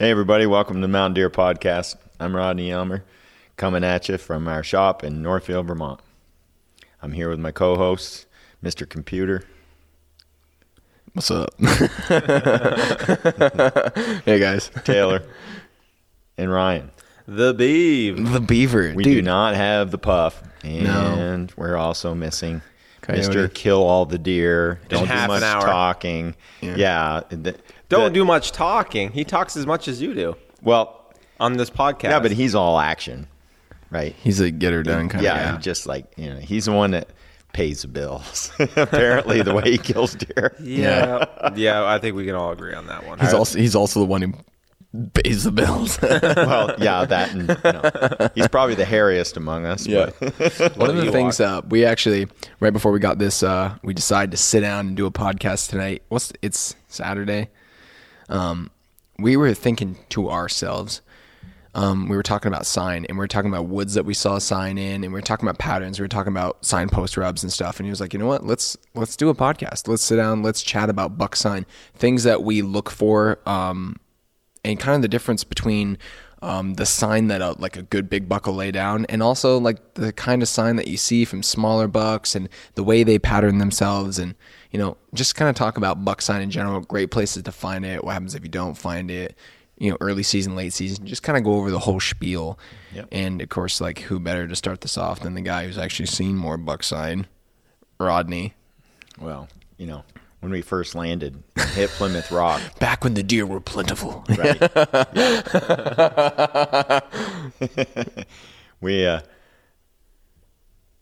Hey, everybody, welcome to Mountain Deer Podcast. I'm Rodney Elmer, coming at you from our shop in Northfield, Vermont. I'm here with my co hosts, Mr. Computer. What's up? hey guys. Taylor, and Ryan. The Beeve. The beaver. We Dude, do not have the puff, and No. we're also missing Coyote. Mr. Kill All the Deer. Don't do half much an hour. talking. Yeah. Yeah. the- Don't the- do much talking. He talks as much as you do Well, on this podcast. yeah, but he's all action, right? He's a get her done kind yeah, of guy. he just like you know, he's the one that pays the bills. Apparently, the way he kills deer. yeah, yeah. I think we can all agree on that one. He's also he's also the one who pays the bills. well, yeah, that and you know, he's probably the hairiest among us. Yeah. but- One of the things uh, we actually right before we got this, uh, we decided to sit down and do a podcast tonight. What's it's Saturday. Um, we were thinking to ourselves. Um, we were talking about sign, and we were talking about woods that we saw sign in, and we were talking about patterns. We were talking about signpost rubs and stuff. And he was like, "You know what? Let's let's do a podcast. Let's sit down. Let's chat about buck sign, things that we look for, um, and kind of the difference between um, the sign that a, like a good big buck will lay down, and also like the kind of sign that you see from smaller bucks and the way they pattern themselves, and you know, just kind of talk about buck sign in general. Great places to find it. What happens if you don't find it? You know, early season, late season. Just kind of go over the whole spiel. Yep. And of course, like who better to start this off than the guy who's actually seen more buck sign, Rodney. well, you know, when we first landed, and hit Plymouth Rock, Back when the deer were plentiful. right? we uh,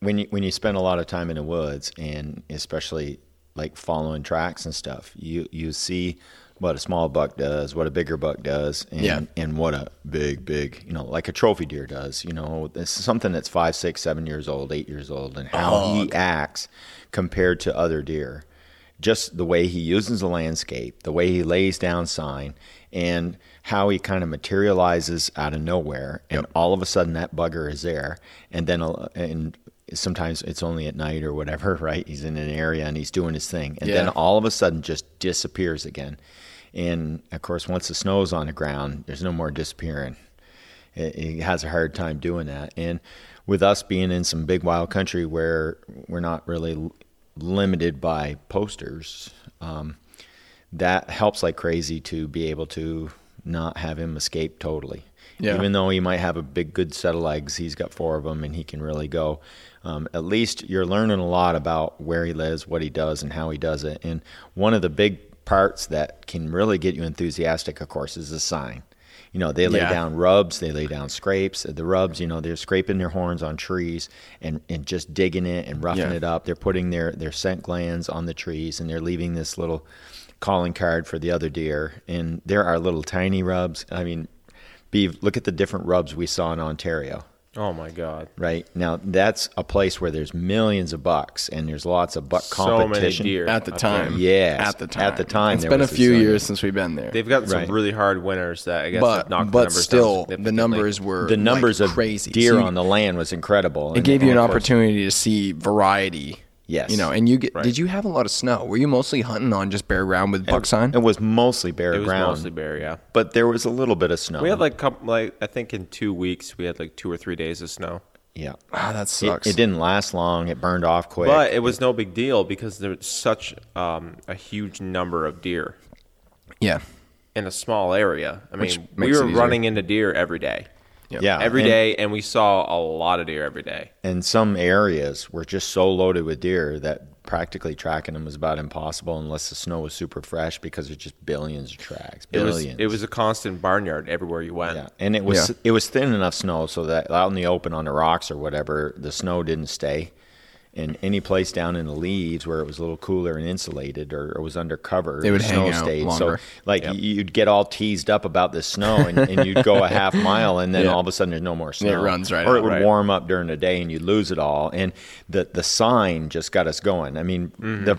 when you when you spend a lot of time in the woods and especially like following tracks and stuff, you you see what a small buck does, what a bigger buck does, and Yeah. and what a big big you know like a trophy deer does. You know, this is something that's five, six, seven years old, eight years old, and how he acts compared to other deer just the way he uses the landscape, the way he lays down sign, and how he kind of materializes out of nowhere, and all of a sudden that bugger is there, and then uh, and sometimes it's only at night or whatever, right? He's in an area and he's doing his thing, and then all of a sudden just disappears again, and of course once the snow's on the ground, there's no more disappearing. It, it has a hard time doing that, and with us being in some big wild country where we're not really limited by posters, um, that helps like crazy to be able to not have him escape totally. Yeah. Even though he might have a big, good set of legs, he's got four of them and he can really go. Um, at least you're learning a lot about where he lives, what he does, and how he does it. And one of the big parts that can really get you enthusiastic, of course, is the sign. You know, they lay Yeah. down rubs, they lay down scrapes. The rubs, you know, they're scraping their horns on trees and, and just digging it and roughing Yeah. it up. They're putting their, their scent glands on the trees and they're leaving this little calling card for the other deer. And there are little tiny rubs. I mean, Beeve, look at the different rubs we saw in Ontario oh my god, right now that's a place where there's millions of bucks and there's lots of buck so many competition deer At the up time. Yeah, At the time. at the time, It's there been a few this, years since we've been there. They've got some Right. really hard winners that I guess but have knocked the but numbers still, down the numbers were the numbers like of crazy. deer So you- on the land was incredible It And- gave you and an course- opportunity to see variety. Yes. You know, and you get, Right. did you have a lot of snow? Were you mostly hunting on just bare ground with buck sign? it was mostly bare It was ground mostly bare, yeah. but there was a little bit of snow We had like couple, like I think in two weeks we had like two or three days of snow. yeah Ah, that sucks. it didn't last long it burned off quick But it was no big deal because there's such um, a huge number of deer Yeah. in a small area. I Which mean, we were running into deer every day. Yep. yeah every and- day, and we saw a lot of deer every day. and some areas were just so loaded with deer that practically tracking them was about impossible unless the snow was super fresh because there's just billions of tracks It was billions it was a constant barnyard everywhere you went. Yeah, and it was Yeah. it was thin enough snow so that out in the open on the rocks or whatever, the snow didn't stay. And any place down in the leaves where it was a little cooler and insulated or, or was under cover, It would the hang snow out stayed. longer. So, like Yep. you'd get all teased up about the snow, and, and you'd go a half mile, and then Yeah. all of a sudden there's no more snow. It runs right or it would right. warm up during the day, and you'd lose it all. And the the sign just got us going. I mean, Mm-hmm. the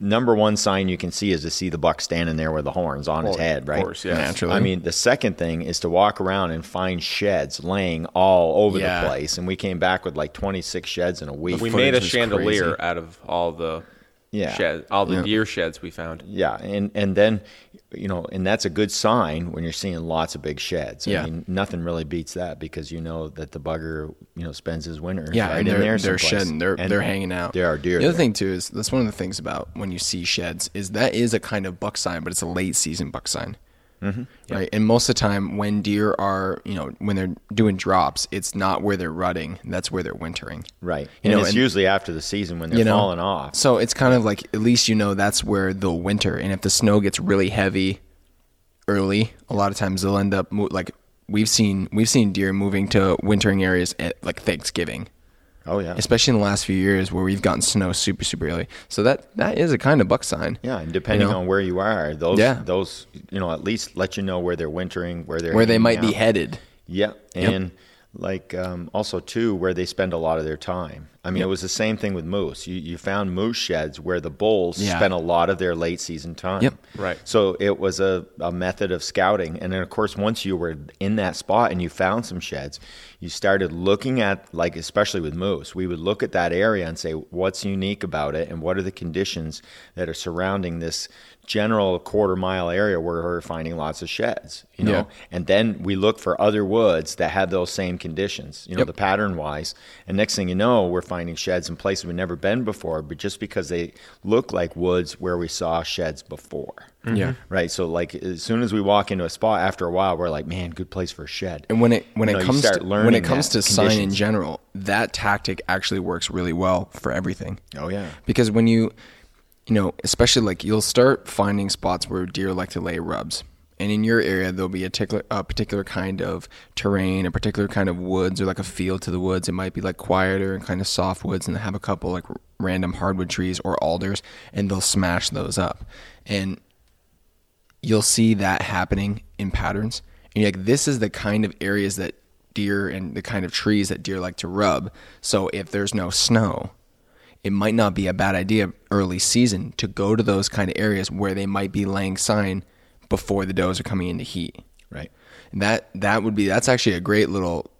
number one sign you can see is to see the buck standing there with the horns on his Well, head, of right? course, yes. Naturally. I mean, the second thing is to walk around and find sheds laying all over Yeah. the place. And we came back with like 26 sheds in a week. We made a chandelier crazy. out of all the Yeah. shed, all the Yeah. deer sheds we found. Yeah, and and then you know, and that's a good sign when you're seeing lots of big sheds. I Yeah. mean, nothing really beats that because you know that the bugger, you know, spends his winter Yeah, right and in they're, there they're someplace. shedding, they're And they're hanging out. There are deer. The other there. thing too is that's one of the things about when you see sheds is that is a kind of buck sign, but it's a late season buck sign. Mm-hmm. Right, and most of the time when deer are, you know, when they're doing drops, it's not where they're rutting. That's where they're wintering. right? You And know, it's and- usually after the season when they're you know, falling off. So it's kind of like at least you know that's where they'll winter, and if the snow gets really heavy early, a lot of times they'll end up mo- like we've seen we've seen deer moving to wintering areas at like Thanksgiving, Oh yeah, especially in the last few years where we've gotten snow super super early. So that that is a kind of buck sign. yeah, and depending you know? on where you are, those Yeah. those you know at least let you know where they're wintering, where they're where they might be headed. Yeah, Yep. and like um, also too where they spend a lot of their time. I mean, Yep. it was the same thing with moose. You you found moose sheds where the bulls Yeah. spent a lot of their late season time. Yep. Right. So it was a, a method of scouting, and then of course once you were in that spot and you found some sheds, you started looking at like especially with moose, we would look at that area and say what's unique about it and what are the conditions that are surrounding this general quarter mile area where we're finding lots of sheds. You know, Yeah. and then we look for other woods that have those same conditions, you know, Yep. the pattern wise. And next thing you know, we're finding sheds in places we've never been before, but just because they look like woods where we saw sheds before. Mm-hmm. Yeah. Right. So like as soon as we walk into a spot after a while, we're like, man, good place for a shed. And when it when You it know, comes start to when it comes to sign in general, that tactic actually works really well for everything. Oh yeah. because when you you know especially like you'll start finding spots where deer like to lay rubs and in your area there'll be a particular, a particular kind of terrain a particular kind of woods or like a feel to the woods it might be like quieter and kind of soft woods and have a couple like random hardwood trees or alders and they'll smash those up and you'll see that happening in patterns. And you're like, this is the kind of areas that deer and the kind of trees that deer like to rub. So if there's no snow, it might not be a bad idea early season to go to those kind of areas where they might be laying sign before the does are coming into heat. Right. And that that would be that's actually a great little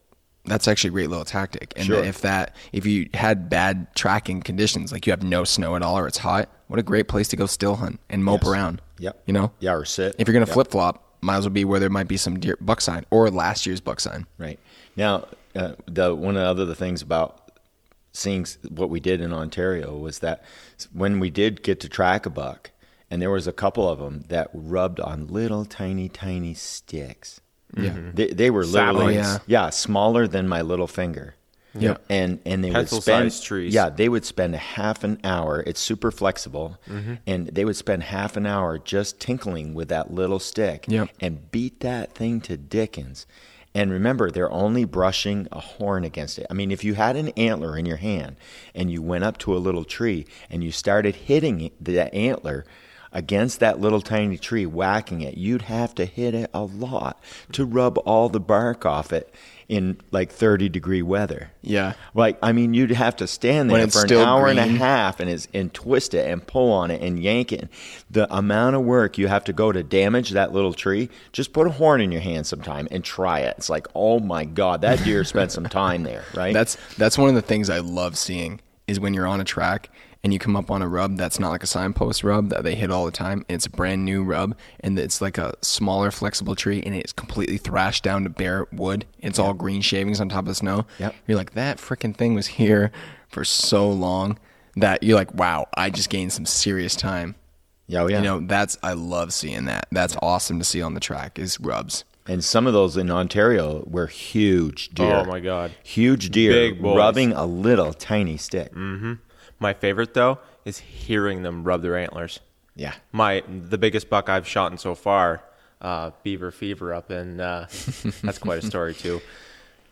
that's actually a great little tactic. And Sure. if that if you had bad tracking conditions, like you have no snow at all or it's hot, what a great place to go still hunt and mope Yes. around. Yep. You know? Yeah, or sit. If you're gonna Yep. flip flop, might as well be where there might be some deer buck sign or last year's buck sign. Right. Now, uh, the one of the other things about seeing what we did in Ontario was that when we did get to track a buck, and there was a couple of them that rubbed on little tiny tiny sticks. Yeah. Mm-hmm. They, they were literally Saplings. yeah smaller than my little finger. Yeah, And and they would Pencil-sized spend trees. yeah they would spend half an hour. It's super flexible, mm-hmm. and they would spend half an hour just tinkling with that little stick Yep. and beat that thing to dickens. And remember, they're only brushing a horn against it. I mean, if you had an antler in your hand and you went up to a little tree and you started hitting the antler against that little tiny tree, whacking it, you'd have to hit it a lot to rub all the bark off it in like 30 degree weather. Yeah. Like, I mean, you'd have to stand there for an hour and a half and, is, and twist it and pull on it and yank it. The amount of work you have to go to damage that little tree, just put a horn in your hand sometime and try it. It's like, oh my God, that deer spent some time there, right? That's that's one of the things I love seeing is when you're on a track and you come up on a rub that's not like a signpost rub that they hit all the time. It's a brand new rub and it's like a smaller flexible tree and it's completely thrashed down to bare wood. It's all green shavings on top of the snow. Yep. You're like that freaking thing was here for so long that you're like, wow, I just gained some serious time. yeah, oh, yeah. You know, that's I love seeing that. That's awesome to see on the track is rubs. and some of those in Ontario were huge deer. Oh my god. Huge deer Big rubbing a little tiny stick. Mm-hmm. My favorite though is hearing them rub their antlers. Yeah. My the biggest buck I've shot in so far, uh, Beaver Fever up in uh, that's quite a story too.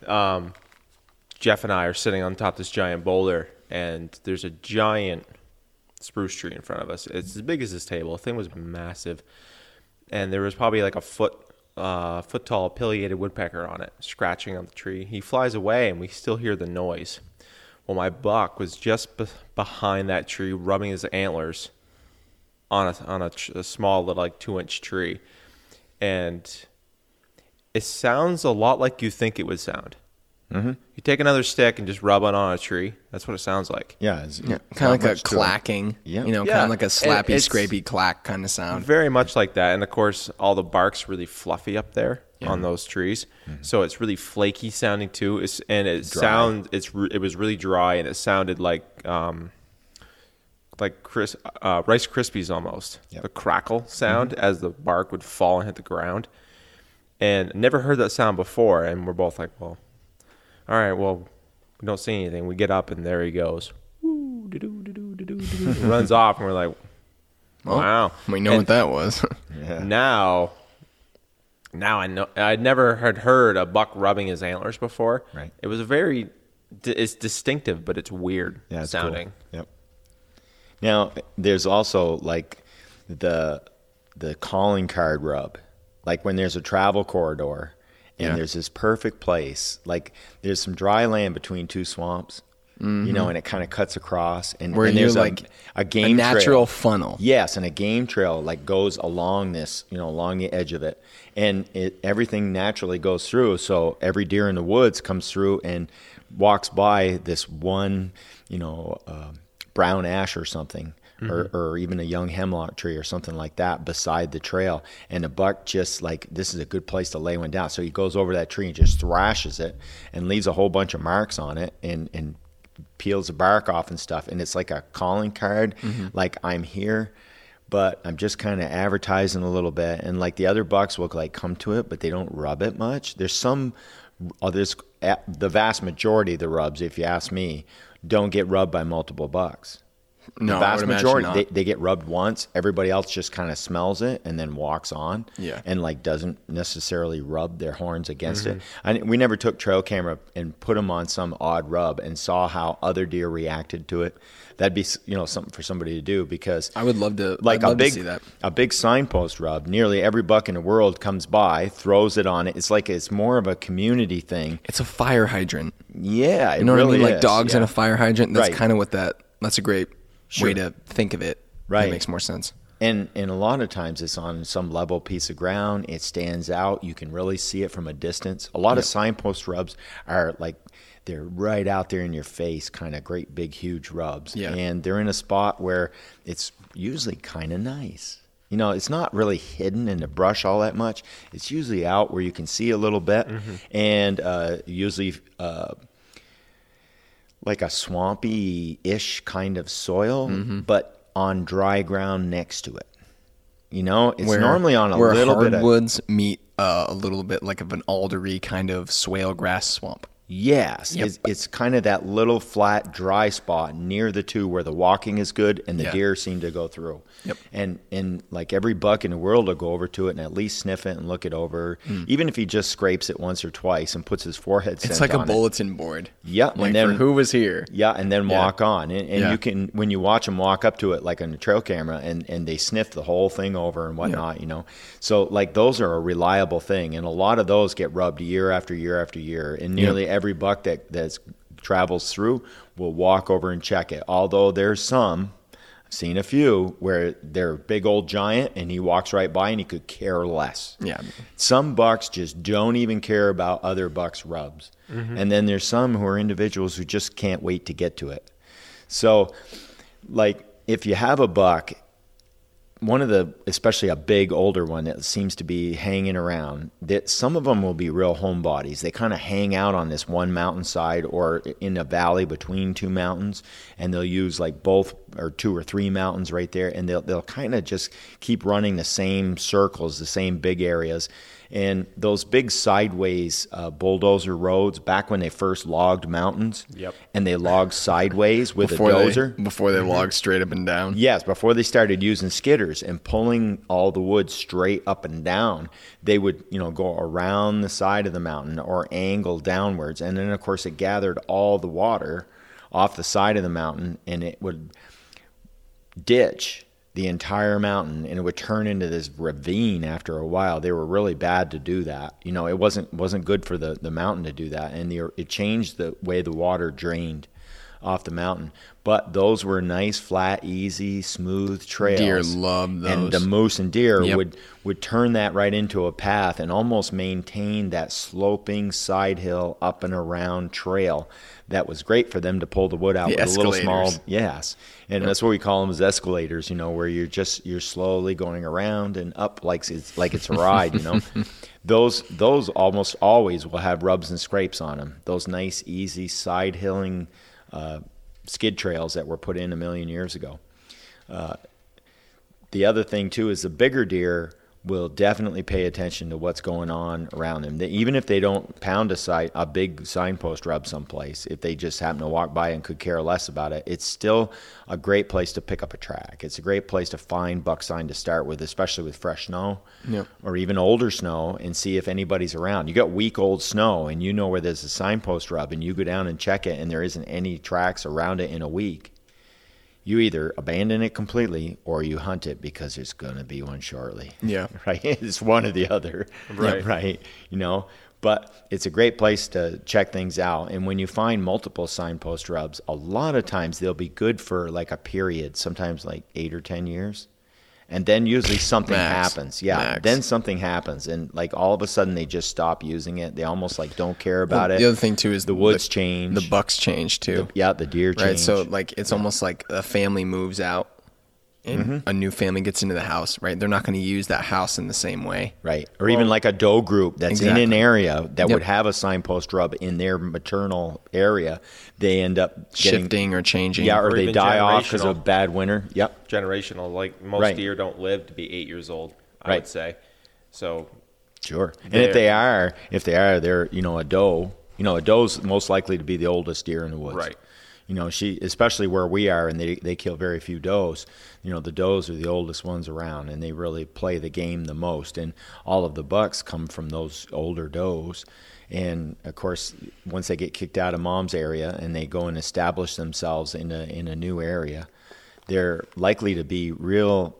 Um, Jeff and I are sitting on top of this giant boulder, and there's a giant spruce tree in front of us. It's as big as this table. The thing was massive, and there was probably like a foot uh, foot tall pileated woodpecker on it, scratching on the tree. He flies away, and we still hear the noise. Well, my buck was just be- behind that tree, rubbing his antlers on a on a, tr- a small little like two inch tree, and it sounds a lot like you think it would sound. Mm-hmm. You take another stick and just rub it on a tree. That's what it sounds like. Yeah, it's, Yeah, kind of like a much to it. clacking. Yeah. You know, Yeah, kind of like a slappy, it's- scrapey clack kind of sound. Very much like that, and of course, all the bark's really fluffy up there on those trees, so it's really flaky sounding too. It's and it Dry. sound it's it was really dry, and it sounded like um like Chris uh, Rice Krispies almost Yep. the crackle sound as the bark would fall and hit the ground, and never heard that sound before. And we're both like, well, all right, well, we don't see anything. We get up, and there he goes. Woo, runs off, and we're like, Well, wow. We know And- what that was. Yeah. now now i know i'd never had heard a buck rubbing his antlers before Right. it was a very it's distinctive but it's weird Yeah, it's cool. sounding Yep. Now, there's also like the the calling card rub, like when there's a travel corridor and Yeah. there's this perfect place, like there's some dry land between two swamps, you know, and it kind of cuts across, and, Mm-hmm. Where and there's like a, a a game natural trail. funnel. Yes, and a game trail like goes along this, you know, along the edge of it, and it everything naturally goes through. So every deer in the woods comes through and walks by this one, you know, uh, brown ash or something, or, or even a young hemlock tree or something like that beside the trail, and the buck just like this is a good place to lay one down. So he goes over that tree and just thrashes it and leaves a whole bunch of marks on it, and and peels the bark off and stuff and it's like a calling card like i'm here but i'm just kind of advertising a little bit and like the other bucks will like come to it but they don't rub it much. There's some oh, there's the vast majority of the rubs if you ask me don't get rubbed by multiple bucks. No, the vast majority they, they get rubbed once everybody else just kind of smells it and then walks on Yeah. and like doesn't necessarily rub their horns against it. Mm-hmm. I, we never took trail camera and put them on some odd rub and saw how other deer reacted to it that'd be you know something for somebody to do because I would love to like a love to big see that. a big signpost rub nearly every buck in the world comes by throws it on it it's like it's more of a community thing It's a fire hydrant. yeah it You know what I mean? Like is, dogs yeah. in a fire hydrant. That's Right. kind of what that. That's a great Sure. way to think of it. Right. That makes more sense. And and a lot of times it's on some level piece of ground. It stands out. You can really see it from a distance. A lot of signpost rubs are like they're right out there in your face, kind of great big huge rubs. Yeah. And they're in a spot where it's usually kind of nice. You know, it's not really hidden in the brush all that much. It's usually out where you can see a little bit, and uh, usually uh, like a swampy-ish kind of soil, Mm-hmm. but on dry ground next to it. You know, it's Where- normally on a where little bit of hardwoods meet uh, a little bit like of an aldery kind of swale grass swamp. Yes. Yep. It's, it's kind of that little flat dry spot near the two where the walking is good and the Yeah. deer seem to go through. Yep. And and like every buck in the world will go over to it and at least sniff it and look it over, even if he just scrapes it once or twice and puts his forehead. Mm. It's like a on it. bulletin board. Yeah, Like and then who was here. Yeah, and then Yeah. walk on, and, and Yeah. you can when you watch them walk up to it like on a trail camera, and and they sniff the whole thing over and whatnot, you know. So like those are a reliable thing, and a lot of those get rubbed year after year after year, and nearly every buck that that travels through will walk over and check it. Although there's some. I've Seen a few where they're a big old giant and he walks right by and he could care less. Yeah. Some bucks just don't even care about other bucks' rubs. Mm-hmm. And then there's some who are individuals who just can't wait to get to it. So, like, if you have a buck, one of the, especially a big older one that seems to be hanging around, that some of them will be real homebodies. They kind of hang out on this one mountainside or in a valley between two mountains, and they'll use like both or two or three mountains right there, and they'll they'll kind of just keep running the same circles, the same big areas. And those big sideways uh, bulldozer roads, back when they first logged mountains, Yep. and they logged sideways with Before a they, dozer. before they log straight up and down. Yes, before they started using skidders and pulling all the wood straight up and down, they would, you know, go around the side of the mountain or angle downwards. And then, of course, it gathered all the water off the side of the mountain and it would ditch the entire mountain and it would turn into this ravine after a while. They were really bad to do that. You know, it wasn't wasn't good for the, the mountain to do that. And the, it changed the way the water drained off the mountain. But those were nice, flat, easy, smooth trails. Deer love those. And the moose and deer Yep. would would turn that right into a path and almost maintain that sloping side hill up and around trail that was great for them to pull the wood out The with a little small yes and that's what we call them as escalators you know where you're just you're slowly going around and up like it's like it's a ride you know those those almost always will have rubs and scrapes on them those nice easy side hilling uh, skid trails that were put in a million years ago. The other thing too is the bigger deer will definitely pay attention to what's going on around them. They, even if they don't pound a site, a big signpost rub someplace, if they just happen to walk by and could care less about it, it's still a great place to pick up a track. It's a great place to find buck sign to start with, especially with fresh snow Yep. or even older snow, and see if anybody's around. You got week old snow, and you know where there's a signpost rub, and you go down and check it, and there isn't any tracks around it in a week you either abandon it completely or you hunt it because there's going to be one shortly. Yeah. Right? It's one or the other. Right. Right. You know, but it's a great place to check things out. And when you find multiple signpost rubs, a lot of times they'll be good for like a period, sometimes like eight or 10 years. And then usually something Max. happens. Yeah. Max. Then something happens. And like all of a sudden they just stop using it. They almost like don't care Well, about it. The other thing too is the woods change. The bucks change too. yeah. The deer change. right? So like it's almost like a family moves out and Mm-hmm. a new family gets into the house, right? They're not going to use that house in the same way. Right. Or even like a doe group that's in an area that Yep. would have a signpost rub in their maternal area. They end up getting, Shifting or changing. Yeah, or, Or they die off because of a bad winter. Yep. generational. Like most Right. deer don't live to be eight years old. I Right. would say. So Sure. And if they are, if they are, they're, you know, a doe, you know, a doe's most likely to be the oldest deer in the woods. Right. You know, she, especially where we are and they, they kill very few does, you know, the does are the oldest ones around and they really play the game the most. And all of the bucks come from those older does. And of course, once they get kicked out of mom's area and they go and establish themselves in a, in a new area, they're likely to be real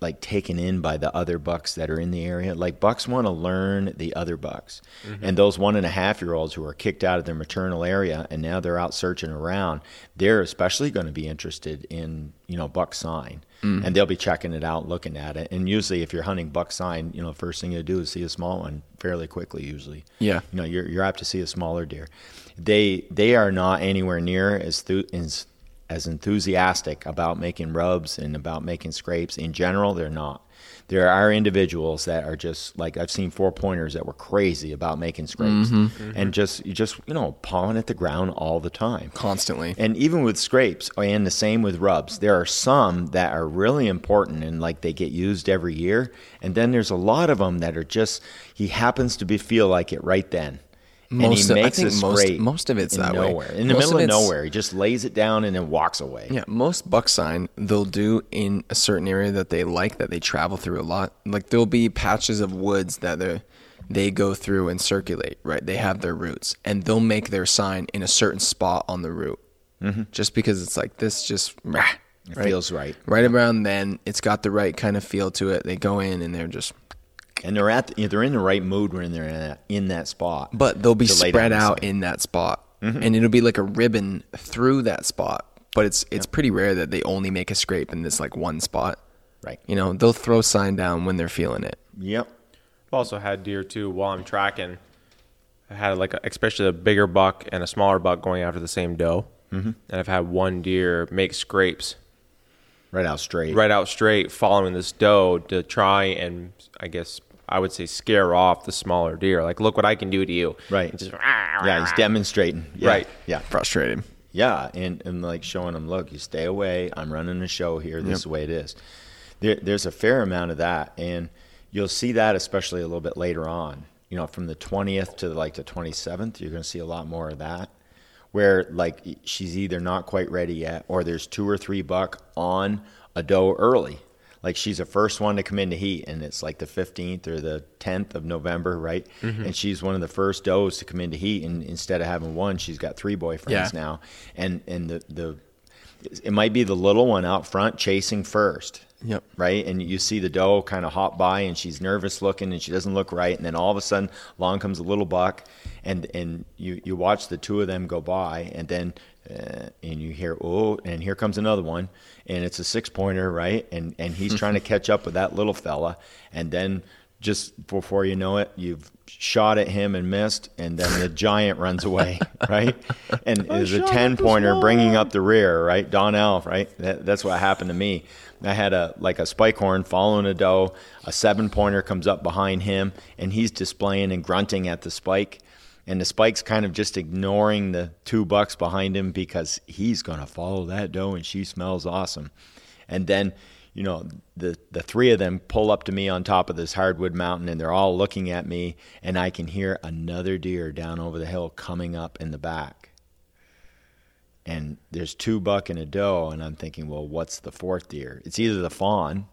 like taken in by the other bucks that are in the area. Like bucks want to learn the other bucks. Mm-hmm. And those one and a half year olds who are kicked out of their maternal area and now they're out searching around they're especially going to be interested in you know buck sign. Mm. And they'll be checking it out looking at it. And usually if you're hunting buck sign you know first thing you do is see a small one fairly quickly usually. Yeah. you know you're, you're apt to see a smaller deer. They they are not anywhere near as thu- as as enthusiastic about making rubs and about making scrapes in general they're not there are individuals that are just like I've seen four pointers that were crazy about making scrapes mm-hmm. and just you just you know pawing at the ground all the time Constantly. and even with scrapes, oh, and the same with rubs, there are some that are really important and like they get used every year. And then there's a lot of them that are just, he happens to be feel like it right then. Most and of- he I makes think a most- most of it's in that way. nowhere. In the Most middle of of, nowhere. He just lays it down and then walks away. Yeah, most buck sign they'll do in a certain area that they like that they travel through a lot. Like there'll be patches of woods that they they go through and circulate. Right, they have their routes and they'll make their sign in a certain spot on the route, mm-hmm. just because it's like this. Just rah, It feels right. Right around then, it's got the right kind of feel to it. They go in and they're just, And they're at, the, they're in the right mood when they're in that, in that spot. but they'll be spread out in that spot, and it'll be like a ribbon through that spot. But it's it's pretty rare that they only make a scrape in this like one spot. Right. You know, they'll throw sign down when they're feeling it. Yep. I've also had deer too while I'm tracking. I had like a, especially a bigger buck and a smaller buck going after the same doe, mm-hmm. and I've had one deer make scrapes Right out straight. right out straight, following this doe to try and I guess I would say scare off the smaller deer. Like, look what I can do to you. Right. And just, Yeah, he's demonstrating. Yeah. Right. Yeah. Frustrated. Yeah, and, and like showing them, look, you stay away. I'm running a show here. This is the way it is. There, there's a fair amount of that, and you'll see that especially a little bit later on. You know, from the 20th to like the 27th, you're going to see a lot more of that, where like she's either not quite ready yet, or there's two or three buck on a doe early. Like she's the first one to come into heat, and it's like the 15th or the 10th of November, right? Mm-hmm. And she's one of the first does to come into heat, and instead of having one, she's got three boyfriends Yeah. now, and and the the it might be the little one out front chasing first. Yep. Right, and you see the doe kind of hop by, and she's nervous looking, and she doesn't look right, and then all of a sudden, along comes a little buck, and and you you watch the two of them go by, and then uh, and you hear oh, and here comes another one, and it's a six pointer, right? And and he's trying to catch up with that little fella, and then just before you know it, you've shot at him and missed, and then the giant runs away, right? And there's a ten pointer bringing up the rear, right? Donnell, right? That, that's what happened to me. I had a like a spike horn following a doe. A seven pointer comes up behind him, and he's displaying and grunting at the spike. And the spike's kind of just ignoring the two bucks behind him because he's going to follow that doe, and she smells awesome. And then you know, the the three of them pull up to me on top of this hardwood mountain, and they're all looking at me, and I can hear another deer down over the hill coming up in the back. And there's two buck and a doe, and I'm thinking, well, what's the fourth deer? It's either the fawn,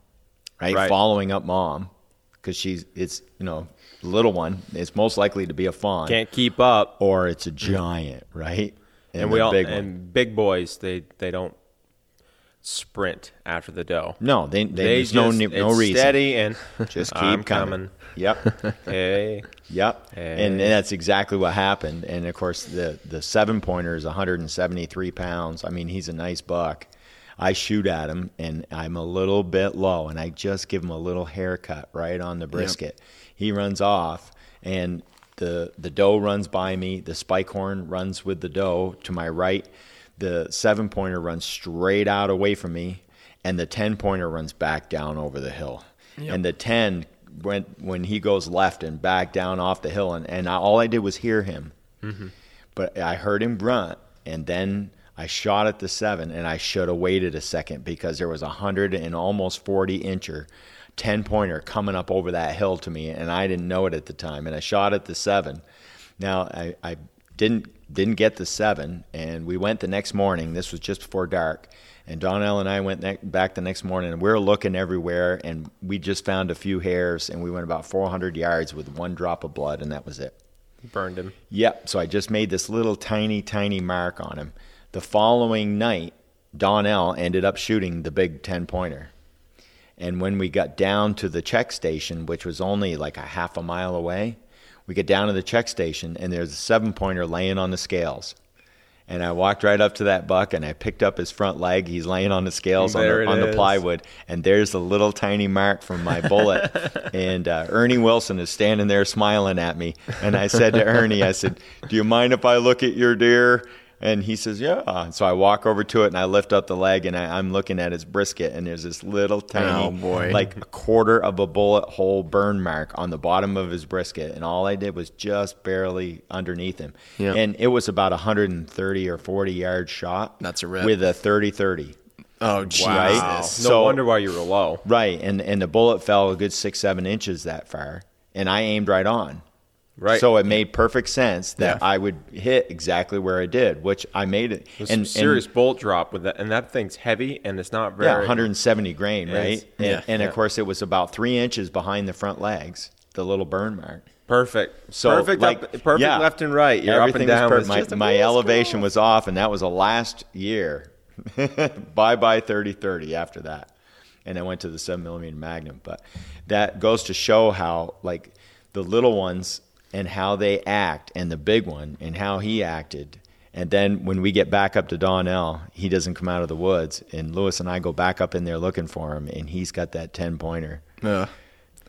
right, Right. following up mom, because she's it's you know little one. It's most likely to be a fawn, Can't keep up. or it's a giant, right? And, we all big one. and big boys they they don't sprint after the doe. no, they, they, They there's no just, ne- no it's reason. steady and Just keep I'm coming. coming. Yep. Hey, Yep. Hey. And that's exactly what happened. And of course, the, the seven pointer is 173 pounds. I mean, he's a nice buck. I shoot at him and I'm a little bit low and I just give him a little haircut right on the brisket. He runs off and the, the doe runs by me. The spike horn runs with the doe to my right. The seven pointer runs straight out away from me and the 10 pointer runs back down over the hill. And the 10 went when he goes left and back down off the hill and, and I, all I did was hear him mm-hmm. but I heard him grunt, and then I shot at the seven, and I should have waited a second because there was a hundred and almost forty incher, ten pointer coming up over that hill to me, and I didn't know it at the time, and I shot at the seven. Now I, I didn't didn't get the seven, and we went the next morning. This was just before dark. And Donnell and I went ne- back the next morning, and we were looking everywhere, and we just found a few hairs, and we went about 400 yards with one drop of blood, and that was it. burned him. Yep. So I just made this little tiny, tiny mark on him. The following night, Donnell ended up shooting the big 10 pointer. And when we got down to the check station, which was only like a half a mile away, we get down to the check station and there's a seven pointer laying on the scales. And I walked right up to that buck and I picked up his front leg. He's laying on the scales on, the, on the plywood. And there's a little tiny mark from my bullet. and uh, Ernie Wilson is standing there smiling at me. And I said to Ernie, I said, Do you mind if I look at your deer? And he says, Yeah. And so I walk over to it and I lift up the leg and I, I'm looking at his brisket. And there's this little tiny, Oh, boy. like a quarter of a bullet hole burn mark on the bottom of his brisket. And all I did was just barely underneath him. Yeah. And it was about 130 or 40 yard shot. That's a rip. With a 30 30. Oh, Jesus. Right? No So- wonder why you were low. Right. And, and the bullet fell a good six, seven inches that far. And I aimed right on. Right. So it made perfect sense that Yeah. I would hit exactly where I did, which I made it. It was and, serious bolt drop with that, and that thing's heavy, and it's not very. yeah, 170 grain, right? And, yeah, and yeah. of course, it was about three inches behind the front legs, the little burn mark. perfect. So perfect, like, up, perfect yeah, left and right. You're Everything up and down. was perfect. My, my elevation was off, and that was the last year. bye bye 30 30 after that. And I went to the 7 millimeter Magnum. But that goes to show how, like, the little ones and how they act, and the big one and how he acted. And then when we get back up to Donnell, he doesn't come out of the woods. And Lewis and I go back up in there looking for him, and he's got that 10 pointer. Uh,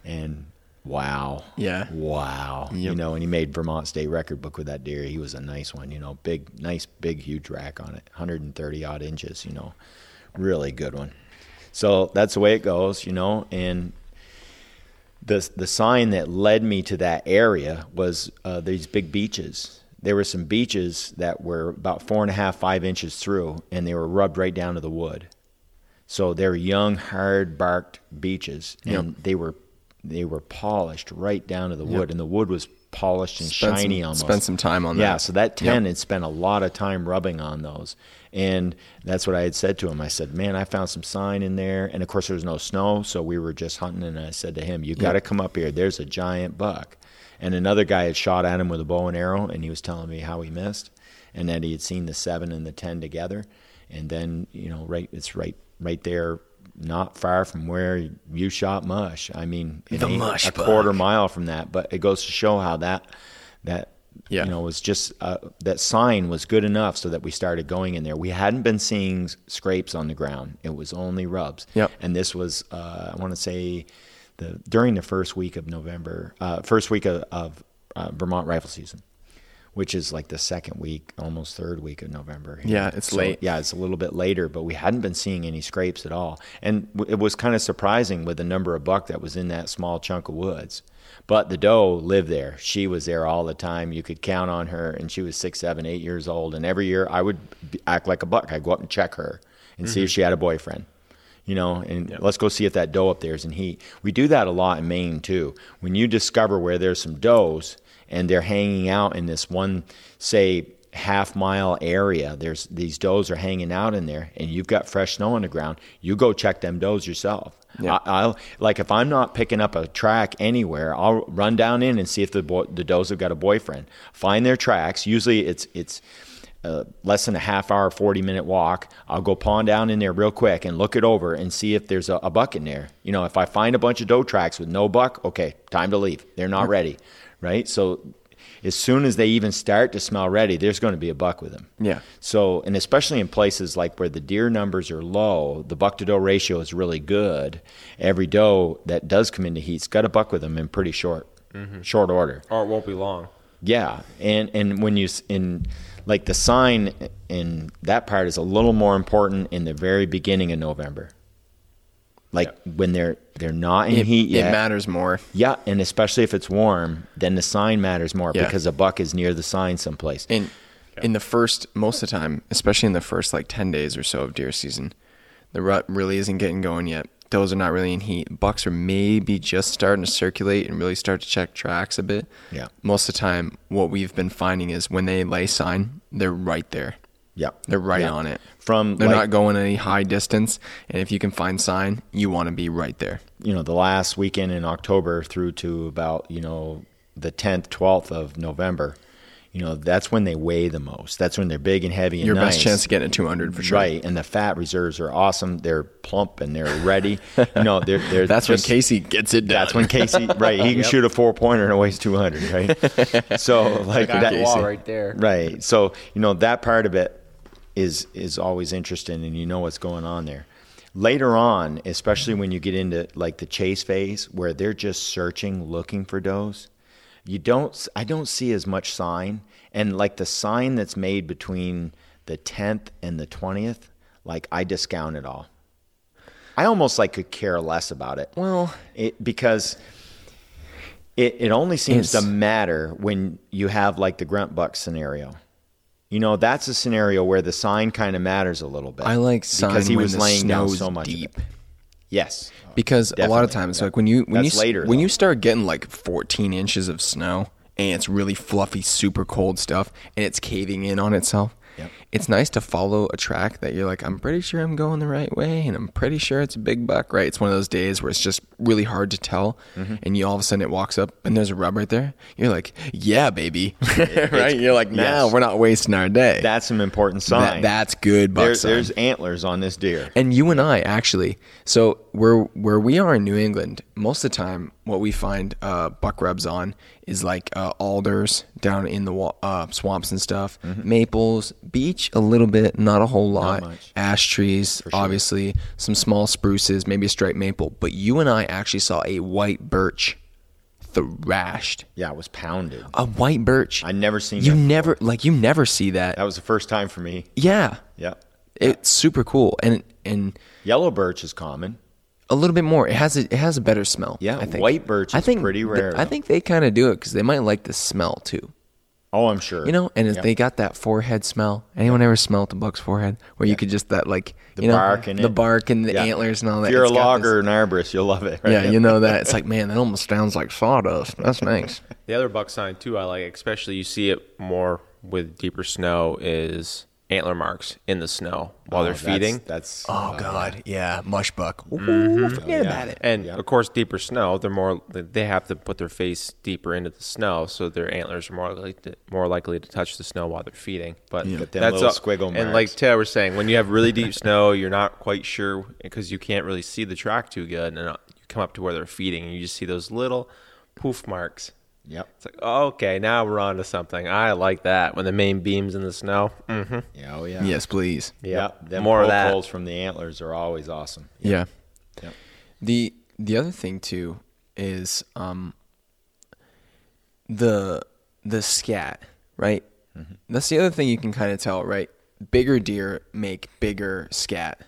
And wow. Yeah. Wow. You know, and he made Vermont State record book with that deer. He was a nice one, you know, big, nice, big, huge rack on it, 130 odd inches, you know, really good one. So that's the way it goes, you know, and the the sign that led me to that area was uh, these big beeches. There were some beeches that were about four and a half, five inches through, and they were rubbed right down to the wood. So they were young, hard barked beeches, and they were they were polished right down to the wood, and the wood was polished and Spent shiny some- almost. spent some time on that. Yeah, so that ten had spent a lot of time rubbing on those, and that's what I had said to him. I said, "Man, I found some sign in there," and of course there was no snow, so we were just hunting. And I said to him, "You got to come up here. There's a giant buck." And another guy had shot at him with a bow and arrow, and he was telling me how he missed, and that he had seen the seven and the ten together, and then you know, right, it's right, right there. Not far from where you shot mush. I mean, it The mush a buck. quarter mile from that, but it goes to show how that that Yeah. you know, was just uh, that sign was good enough so that we started going in there. We hadn't been seeing scrapes on the ground; it was only rubs. Yep. And this was, uh, I want to say, the during the first week of November, uh, first week of, of uh, Vermont rifle season, which is like the second week, almost third week of November. Yeah, it's late. Yeah, it's a little bit later, but we hadn't been seeing any scrapes at all, and w- it was kind of surprising with the number of buck that was in that small chunk of woods. But the doe lived there. She was there all the time. You could count on her, and she was six, seven, eight years old. And every year, I would act like a buck. I'd go up and check her and see if mm-hmm. she had a boyfriend you know, and let's go see if that doe up there is in heat. We do that a lot in Maine too. When you discover where there's some does and they're hanging out in this one, say, half mile area, there's these does are hanging out in there, and you've got fresh snow on the ground. You go check them does yourself. Yeah. I, I'll like if I'm not picking up a track anywhere, I'll run down in and see if the boy, the does have got a boyfriend. Find their tracks. Usually, it's it's uh, less than a half hour, 40 minute walk. I'll go pawn down in there real quick and look it over and see if there's a, a buck in there. You know, if I find a bunch of doe tracks with no buck, okay, time to leave. They're not ready, right? So as soon as they even start to smell ready, there's going to be a buck with them. Yeah. So, and especially in places like where the deer numbers are low, the buck to doe ratio is really good. Every doe that does come into heat's got a buck with them in pretty short, mm-hmm. short order. Or it won't be long. Yeah, and and when you in like the sign in that part is a little more important in the very beginning of November. Like when they're they're not in It, heat it matters more. Yeah, and especially if it's warm, then the sign matters more Yeah. because a buck is near the sign someplace. In in the first most of the time, especially in the first like ten days or so of deer season, the rut really isn't getting going yet. Those are not really in heat. Bucks are maybe just starting to circulate and really start to check tracks a bit. Yeah. Most of the time, what we've been finding is when they lay sign, they're right there. Yeah, They're right Yeah. on it. From They're like, not going any high distance, and if you can find sign, you want to be right there. you know the last weekend in October through to about you know the tenth, twelfth of November. You know that's when they weigh the most. That's when they're big and heavy and Your nice. best chance of getting a 200 for sure. Right, and the fat reserves are awesome. They're plump and they're ready. You know, they're they're That's just, when Casey gets it done. That's when Casey, right? He can shoot a four pointer and it weighs two hundred, right? So like Got that, wall right there. right? So you know that part of it is is always interesting, and you know what's going on there. Later on, especially when you get into like the chase phase, where they're just searching, looking for does, you don't. I don't see as much sign, and like the sign that's made between the tenth and the twentieth, like I discount it all. I almost like could care less about it. Well, It because it it only seems to matter when you have like the grunt buck scenario. You know, that's a scenario where the sign kind of matters a little bit. I like sign because he was laying down so much deep. Yes. because a lot of times yeah. like when you when That's you later, when though. you start getting like 14 inches of snow and it's really fluffy super cold stuff and it's caving in on itself. It's nice to follow a track that you're like i'm pretty sure i'm going the right way and i'm pretty sure it's a big buck right it's one of those days where it's just really hard to tell Mm-hmm. and you all of a sudden it walks up and there's a rub right there you're like yeah baby right you're like now yes. we're not wasting our day That's some important That- sign. that's good buck There- sign. there's antlers on this deer. And you and I actually, so where where we are in New England, most of the time, what we find uh, buck rubs on is like uh, alders down in the uh, swamps and stuff, maples, beech a little bit, not a whole lot, ash trees, obviously, some small spruces, maybe a striped maple. But you and I actually saw a white birch thrashed. Yeah, it was pounded. A white birch. I never seen You that never like you never see that. That was the first time for me. yeah, Yeah. it's super cool and and. Yellow birch is common. A little bit more. It has a, it has a better smell. Yeah, I think. white birch I think pretty th- rare, I think they kind of do it because they might like the smell too. Oh, I'm sure. You know, and if Yeah. they got that forehead smell. Anyone ever smelled the buck's forehead, where you could just that like The you know, bark and the it. bark and the Yeah. antlers and all that. If you're a It's this- logger in arborist, you'll love it. right? yeah, you know that. It's like man, that almost sounds like sawdust. That's nice. The other buck sign too, I like, especially you see it more with deeper snow, is antler marks in the snow while Oh, they're feeding. That's, Oh God, yeah, mush buck. Ooh, Mm-hmm. forget Yeah. about it. And Yeah. of course, deeper snow, they're more they have to put their face deeper into the snow, so their antlers are more likely to, more likely to touch the snow while they're feeding. But But them that's little a- squiggle And like marks. Taylor was saying, when you have really deep snow, you're not quite sure because you can't really see the track too good, and uh, you come up to where they're feeding, and you just see those little poof marks Yep. It's like, okay, now we're on to something. I like that when the main beam's in the snow. Mm-hmm. Yeah. Oh yeah. Yes, please. Yeah. Them more of poke that. holes from the antlers are always awesome. Yeah. Yep. The the other thing too is um the the scat, right? Mm-hmm. That's the other thing you can kind of tell, right? Bigger deer make bigger scat.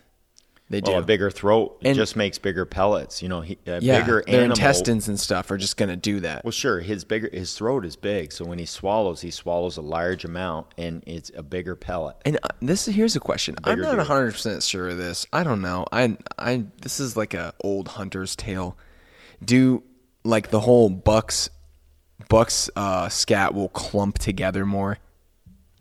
They do. Well, a bigger throat And- just makes bigger pellets. You know, he, a yeah, bigger their animal. intestines and stuff are just gonna do that. Well, sure. His bigger his throat is big, so when he swallows, he swallows a large amount, and it's a bigger pellet. And uh, this here's a question. I'm not 100 percent sure of this. I don't know. I I this is like a old hunter's tale. Do like the whole bucks bucks uh, scat will clump together more?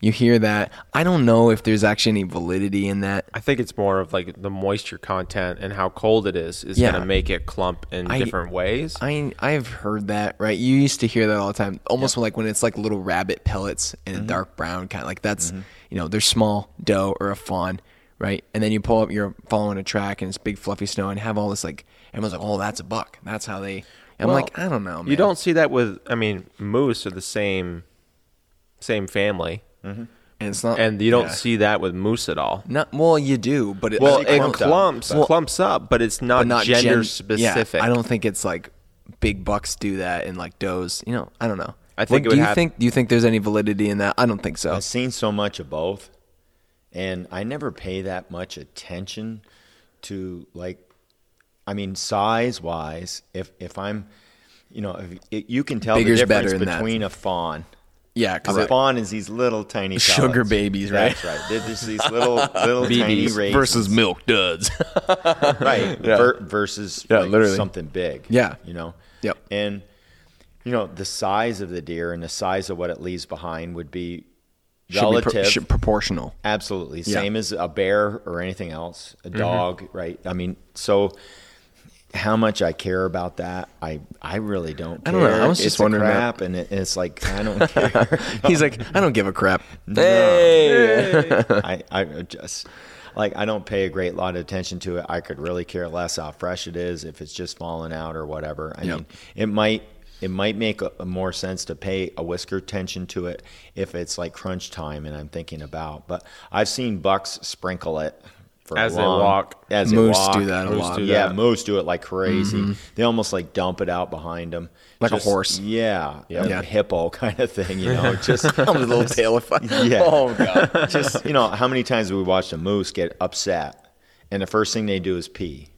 You hear that? I don't know if there's actually any validity in that. I think it's more of like the moisture content and how cold it is is Yeah. going to make it clump in I- different ways. I I've heard that right. You used to hear that all the time, almost like when it's like little rabbit pellets in a mm-hmm. dark brown kind of like that's mm-hmm. you know they're small doe or a fawn, right? And then you pull up, you're following a track and it's big fluffy snow and have all this like everyone's like, oh, that's a buck. That's how they. I'm Well, like, I don't know. Man. You don't see that with, I mean, moose are the same, same family, Mm-hmm. and it's not, and you don't yeah. see that with moose at all. Not well, you do, but it, Well, it think clumped up, clumps, but- clumps up, but it's not, but not gender gen- specific. Yeah, I don't think it's like big bucks do that and like does. You know, I don't know. I think What- it would do you have- think? Do you think there's any validity in that? I don't think so. I've seen so much of both, and I never pay that much attention to like, I mean, size wise. If if I'm, you know, if, it, you can tell Bigger's the difference better in that. between a fawn. Yeah, Because fawn is these little tiny Sugar pellets. babies, right? That's right. They're just these little little tiny BBs raisins. milk duds. right Yeah. ver- versus Yeah, like literally. something big Yeah. you know Yep. and you know the size of the deer and the size of what it leaves behind would be Should be pro- relative proportional. absolutely Yeah. same as a bear or anything else a mm-hmm. dog right i mean so how much I care about that, I I really don't. I don't know. I was just it's wondering crap, and it, it's like I don't care. He's like, I don't give a crap. I, I just like I don't pay a great lot of attention to it. I could really care less how fresh it is if it's just falling out or whatever. I Yep. mean, it might it might make a, a more sense to pay a whisker attention to it if it's like crunch time and I'm thinking about. But I've seen bucks sprinkle it for As they long- walk. As they Moose walk. do that a Moose lot. do Yeah, that. moose do it like crazy. Mm-hmm. They almost like dump it out behind them, Like a horse. Yeah, Yeah. a hippo kind of thing. You know, just I'm a little terrified. Yeah. Oh god. just you know how many times have we watched a moose get upset and the first thing they do is pee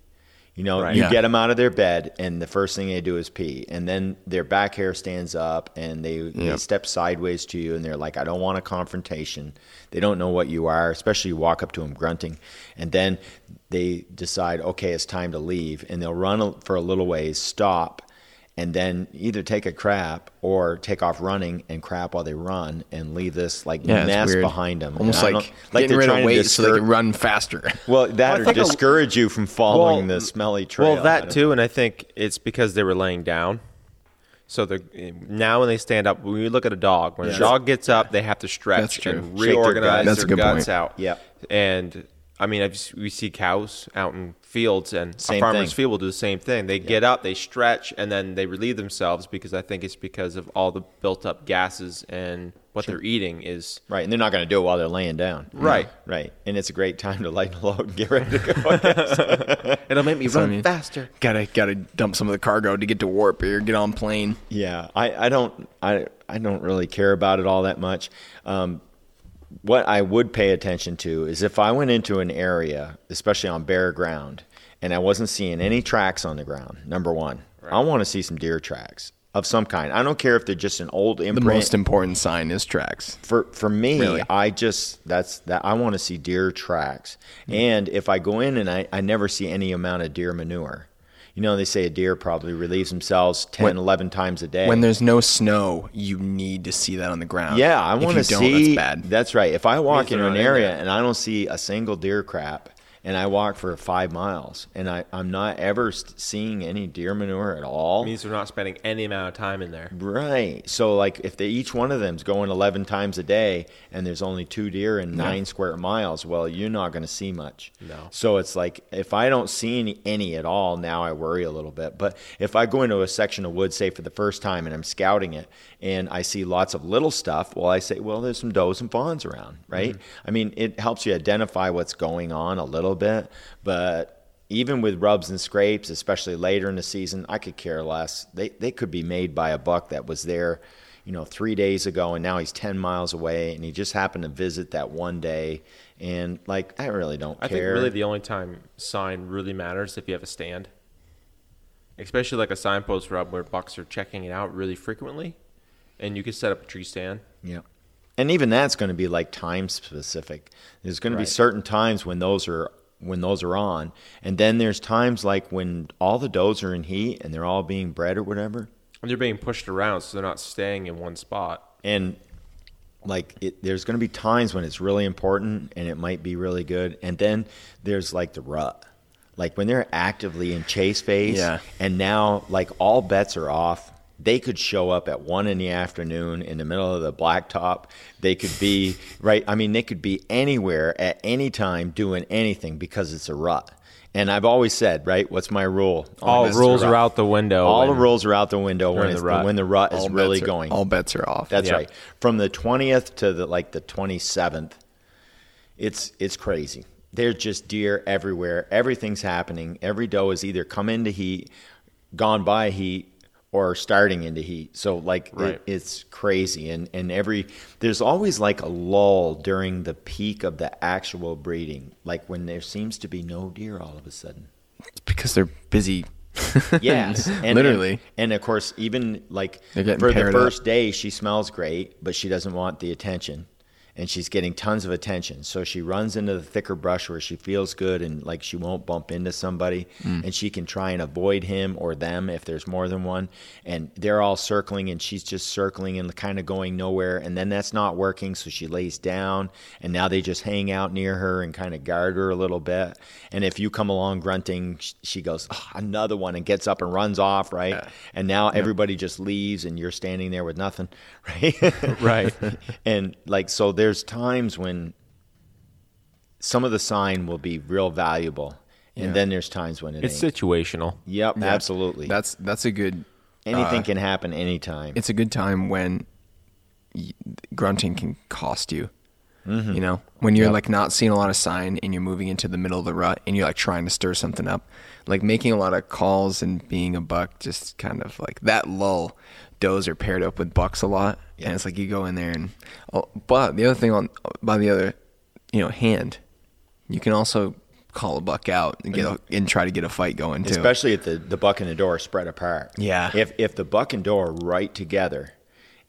you know Right. you Yeah. get them out of their bed and the first thing they do is pee. And then their back hair stands up and they, they step sideways to you and they're like i don't want a confrontation. They don't know what you are especially you walk up to them grunting. And then they decide okay it's time to leave. And they'll run for a little ways stop and then either take a crap or take off running and crap while they run and leave this like Yeah, mess behind them. Almost like, like getting they're rid of trying to weight so they can run faster. Well, that Well, or think a- discourage you from following Well, the smelly trail. Well, that don't- too, and I think it's because they were laying down. So the now when they stand up, when you look at a dog, when Yeah. a dog gets up, they have to stretch and Shake their reorganize guts. That's their guts point. out. Yep. And I mean, I've, we see cows out in fields, and Same a farmer's thing. field will do the same thing. They get up, they stretch, and then they relieve themselves because I think it's because of all the built-up gases and what they're eating is Right, and they're not going to do it while they're laying down. Right. Right. And it's a great time to lighten the load and get ready to go. I it'll make me what I run mean. faster. gotta gotta dump some of the cargo to get to warp or get on plane. yeah, I, I don't I I don't really care about it all that much. Um, what I would pay attention to is if I went into an area, especially on bare ground, and I wasn't seeing any tracks on the ground. Number one, I want to see some deer tracks of some kind. I don't care if they're just an old imprint. The most important sign is tracks. for for me, Really? I just that's that I want to see deer tracks. Hmm. And if I go in and I, I never see any amount of deer manure. You know, they say a deer probably relieves themselves 10, When- 11 times a day. When there's no snow, you need to see that on the ground. yeah, I want to don't, see. That's bad. That's right. If I walk they're into an not in area and I don't see a single deer crap, and I walk for five miles, and I, I'm not ever s- seeing any deer manure at all. It means they're not spending any amount of time in there. Right. So like if they each one of them's going 11 times a day and there's only two deer in 9 square miles, well, you're not going to see much. No. So it's like if I don't see any, any at all, now I worry a little bit. But if I go into a section of woods say for the first time and I'm scouting it and I see lots of little stuff, well, I say, well, there's some does and fawns around, right? Mm-hmm. I mean, it helps you identify what's going on a little bit, but even with rubs and scrapes, especially later in the season, I could care less. They they could be made by a buck that was there, you know, three days ago, and now he's ten miles away, and he just happened to visit that one day, and like I really don't I think care. really the only time sign really matters if you have a stand, especially like a signpost rub where bucks are checking it out really frequently, and you can set up a tree stand. Yeah. And even that's going to be like time specific. There's going to be certain times when those are when those are on, and then there's times like when all the does are in heat and they're all being bred or whatever, And they're being pushed around, so they're not staying in one spot. and like it, there's going to be times when it's really important and it might be really good, and then there's like the rut, like when they're actively in chase phase, Yeah. and now like all bets are off. They could show up at one in the afternoon in the middle of the blacktop. They could be right. I mean, they could be anywhere at any time doing anything because it's a rut. And I've always said, right? What's my rule? All When it's a rules are rut. out the window. All the rules are out the window when the rut. when the rut is really bets are- going. All bets are off. That's Yeah. right. From the twentieth to the like the twenty seventh, it's it's crazy. There's just deer everywhere. Everything's happening. Every doe is either come into heat, gone by heat, or starting into heat. So like Right. it, it's crazy. And and every there's always like a lull during the peak of the actual breeding, like when there seems to be no deer all of a sudden. It's because they're busy. Yes, and, literally. and, and of course, even like for the paired up. first day, she smells great, but she doesn't want the attention, and she's getting tons of attention. So she runs into the thicker brush where she feels good and like she won't bump into somebody, Mm. and she can try and avoid him or them if there's more than one. And they're all circling, and she's just circling and kind of going nowhere. And then that's not working, so she lays down, and now they just hang out near her and kind of guard her a little bit. And if you come along grunting, she goes, "Ah, another one, and gets up and runs off, right? And now everybody just leaves, and you're standing there with nothing, right? Right. and like, so there's times when some of the sign will be real valuable, and Yeah. then there's times when it It's ain't. situational. Yep, Yeah. absolutely. That's that's a good. Anything uh, can happen anytime. It's a good time when grunting can cost you. You know, when you're Yep. like not seeing a lot of sign and you're moving into the middle of the rut and you're like trying to stir something up, like making a lot of calls and being a buck, just kind of like that lull. Does are paired up with bucks a lot, Yeah. and it's like you go in there and. Oh, but the other thing on by the other, you know, hand, you can also call a buck out and get a, and try to get a fight going too. especially if the, the buck and the door are spread apart. Yeah. If if the buck and door are right together,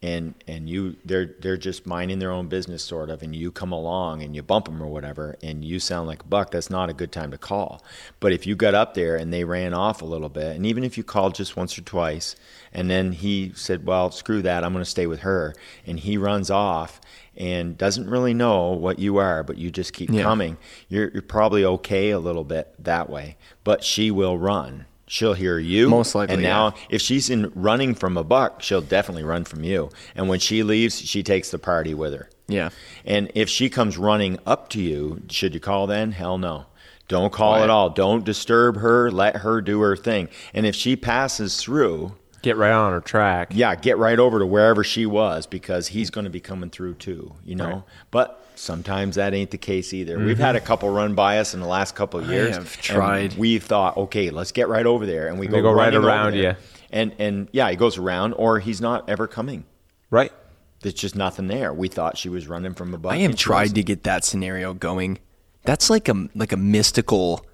and and you they're they're just minding their own business sort of, and you come along and you bump them or whatever, and you sound like a buck, that's not a good time to call. But if you got up there and they ran off a little bit, and even if you called just once or twice, and then he said, "Well, screw that, I'm going to stay with her," and he runs off. And doesn't really know what you are, but you just keep Yeah. coming. You're, you're probably okay a little bit that way, but she will run. She'll hear you. Most likely, And now, yeah. if she's in running from a buck, she'll definitely run from you. And when she leaves, she takes the party with her. yeah, And if she comes running up to you, should you call then? Hell no. Don't call Quiet. at all. Don't disturb her. Let her do her thing. And if she passes through, Get right on her track. yeah, get right over to wherever she was because he's going to be coming through too, you know? Right. But sometimes that ain't the case either. We've had a couple run by us in the last couple of Mm-hmm. I years. have and tried. We've thought, okay, let's get right over there. And we And go, go right around you. And, and yeah, he goes around or he's not ever coming. Right. There's just nothing there. We thought she was running from a buck. I have tried to get that scenario going. That's like a like a mystical,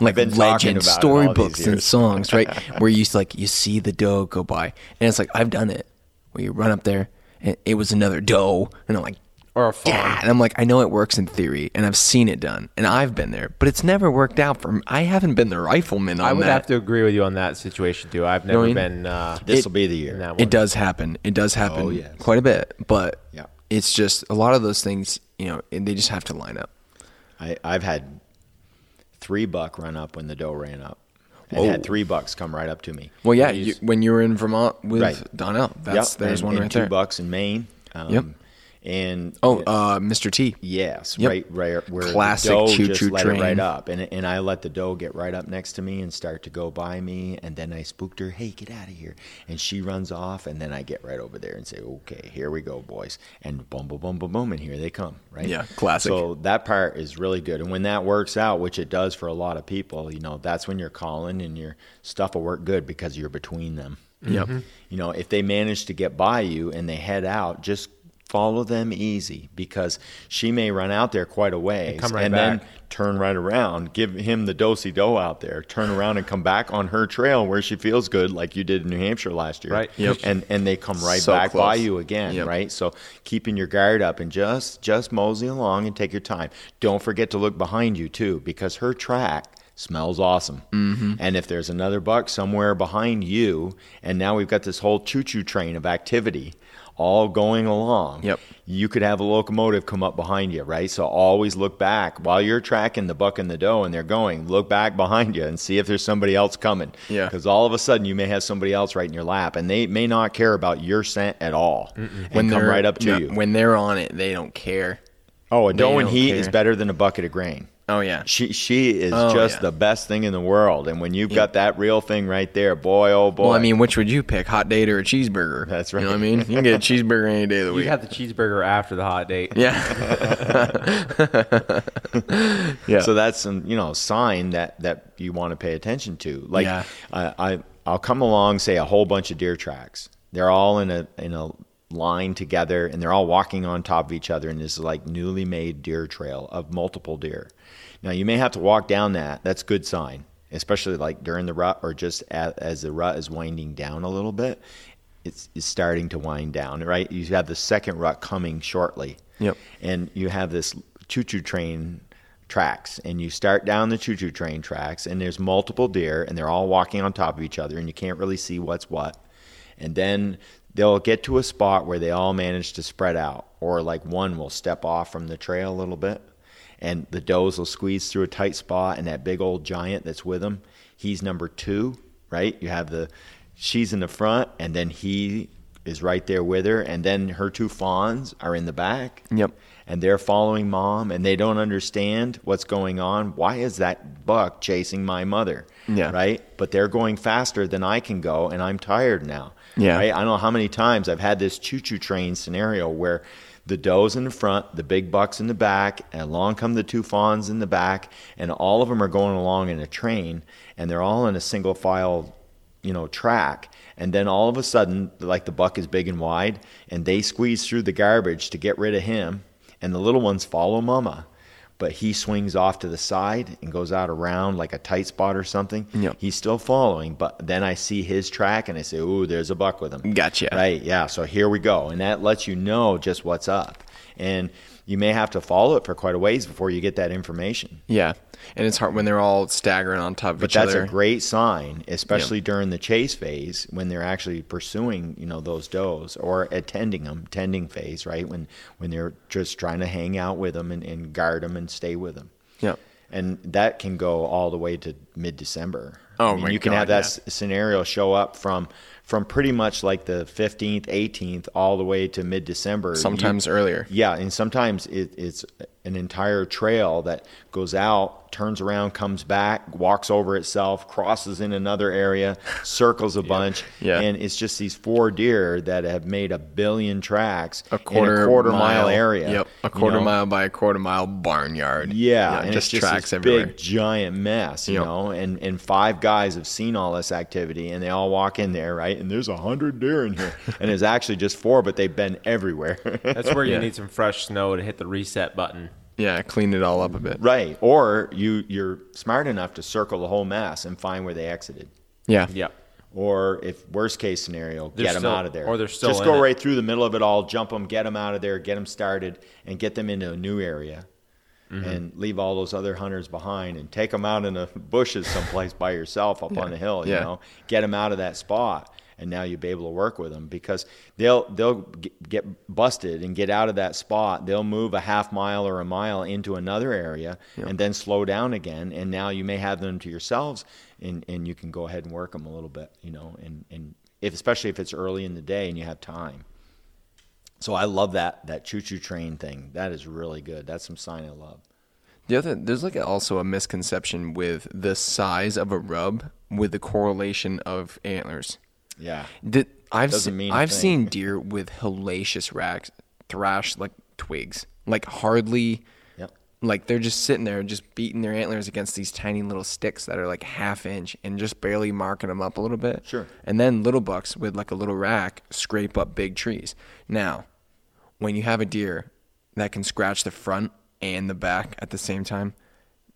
like legend, about it all storybooks and songs, right? Where you like you see the doe go by, and it's like I've done it. Where you run up there, and it was another doe, and I'm like, Or a fawn. yeah, and I'm like, I know it works in theory, and I've seen it done, and I've been there, but it's never worked out for me. I haven't been the rifleman on I would that. have to agree with you on that situation too. I've never I mean? been. Uh, This will be the in year. that one. It does happen. It does happen Oh, yes. quite a bit, but Yeah. it's just a lot of those things. You know, and they just have to line up. I, I've had three buck run up when the doe ran up, and Whoa. had three bucks come right up to me. Well, yeah, you, when you were in Vermont with Right. Donnell, that's Yep, there's and- one and right two there. bucks in Maine. Um, Yep. And Oh, uh, Mr. T. Yes, Yep. right, right, where Classic the doe choo-choo just let train. it right up, and and I let the doe get right up next to me and start to go by me, and then I spooked her, "Hey, get out of here!" And she runs off, and then I get right over there and say, "Okay, here we go, boys," and boom, boom, boom, boom, boom, and here they come, right? Yeah, classic. So that part is really good, and when that works out, which it does for a lot of people, you know, that's when you're calling and your stuff will work good because you're between them. Yep. You know, if they manage to get by you and they head out, just follow them easy because she may run out there quite a ways come right then turn right around, give him the dosey do out there, turn around and come back on her trail where she feels good, like you did in New Hampshire last year. Right. Yep. And and they come right So back by you again, Yep. right? So keeping your guard up and just just mosey along and take your time. Don't forget to look behind you too, because her track smells awesome. Mm-hmm. And if there's another buck somewhere behind you, and now we've got this whole choo-choo train of activity all going along. Yep. You could have a locomotive come up behind you, right? So always look back while you're tracking the buck and the doe and they're going. Look back behind you and see if there's somebody else coming. Yeah. Because all of a sudden you may have somebody else right in your lap, and they may not care about your scent at all, and come right up to no, you. When they're on it, they don't care. oh, a doe and don't heat care. is better than a bucket of grain. Oh yeah. She she is Oh, just yeah. the best thing in the world, and when you've got that real thing right there, boy oh boy. Well, I mean, which would you pick, hot date or a cheeseburger? That's right. You know right. what I mean? You can get a cheeseburger any day of the week. You week. have the cheeseburger after the hot date. yeah. yeah. So that's a you know sign that that you want to pay attention to. Like Yeah. I, I I'll come along say a whole bunch of deer tracks. They're all in a in a line together and they're all walking on top of each other in this is like newly made deer trail of multiple deer. Now you may have to walk down that. That's good sign, especially like during the rut or just as, as the rut is winding down a little bit. It's, it's starting to wind down, right? You have the second rut coming shortly Yep. and you have this choo-choo train tracks and you start down the choo-choo train tracks and there's multiple deer and they're all walking on top of each other and you can't really see what's what and then they'll get to a spot where they all manage to spread out or like one will step off from the trail a little bit and the does will squeeze through a tight spot and that big old giant that's with them he's number two right you have the she's in the front and then he is right there with her and then her two fawns are in the back Yep. and they're following mom and they don't understand what's going on why is that buck chasing my mother Yeah. right but they're going faster than i can go and i'm tired now Yeah. right i don't know how many times i've had this choo-choo train scenario where the does in the front the big bucks in the back and along come the two fawns in the back and all of them are going along in a train and they're all in a single file you know track. And then all of a sudden like the buck is big and wide and they squeeze through the garbage to get rid of him and the little ones follow mama but he swings off to the side and goes out around like a tight spot or something Yep. he's still following but then i see his track and i say ooh there's a buck with him Gotcha. right yeah so here we go and that lets you know just what's up and you may have to follow it for quite a ways before you get that information Yeah. And it's hard when they're all staggering on top of but each other. But that's a great sign, especially during the chase phase when they're actually pursuing, you know, those does or attending them, tending phase, right? When when they're just trying to hang out with them and, and guard them and stay with them. Yep. And that can go all the way to mid December. Oh, I mean, my you can God, have that yeah. s- scenario show up from from pretty much like the 15th, 18th, all the way to mid December. Sometimes earlier. Yeah, and sometimes it, it's an entire trail that goes out, turns around, comes back, walks over itself, crosses in another area, circles a bunch, Yeah. and it's just these four deer that have made a billion tracks A quarter, in a quarter mile, area. Yep. A you quarter know? mile by a quarter mile barnyard. Yeah, and just it's just tracks everywhere. big giant mess, you Yep. know. And and five guys have seen all this activity, and they all walk in there, right? And there's a hundred deer in here, and it's actually just four, but they've been everywhere. That's where you Yeah. need some fresh snow to hit the reset button. Yeah, clean it all up a bit. right? Or you you're smart enough to circle the whole mass and find where they exited. Yeah. Yep. Or if worst case scenario, They're get them out of there. or they're still just in go it. right through the middle of it all, jump them, get them out of there, get them started, and get them into a new area, Mm-hmm. and leave all those other hunters behind, and take them out in the bushes someplace by yourself up on the hill. You Yeah. know, get them out of that spot, and now you'll be able to work with them because they'll they'll get busted and get out of that spot. They'll move a half mile or a mile into another area and then slow down again, and now you may have them to yourselves, and and you can go ahead and work them a little bit, you know, and and if especially if it's early in the day and you have time. So I love that that choo choo train thing. That is really good. That's some sign of love. The other there's like also a misconception with the size of a rub with the correlation of antlers. Yeah. Did, I've Doesn't se- mean a I've thing. seen deer with hellacious racks thrash like twigs, like hardly, Yep. like they're just sitting there just beating their antlers against these tiny little sticks that are like half inch and just barely marking them up a little bit. Sure. And then little bucks with like a little rack scrape up big trees. Now, when you have a deer that can scratch the front and the back at the same time,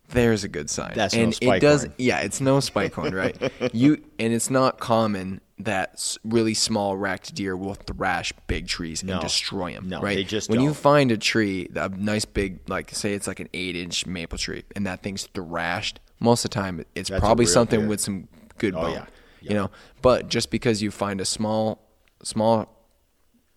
there's a good sign. That's no and spike it does horn. yeah, it's no spike horn, right? You and it's not common that really small racked deer will thrash big trees No. and destroy them. No, right? they just when you don't. find a tree, a nice big, like say it's like an eight inch maple tree, and that thing's thrashed. Most of the time, it's That's probably something deer. with some good Oh, bone. yeah. You know, but just because you find a small, small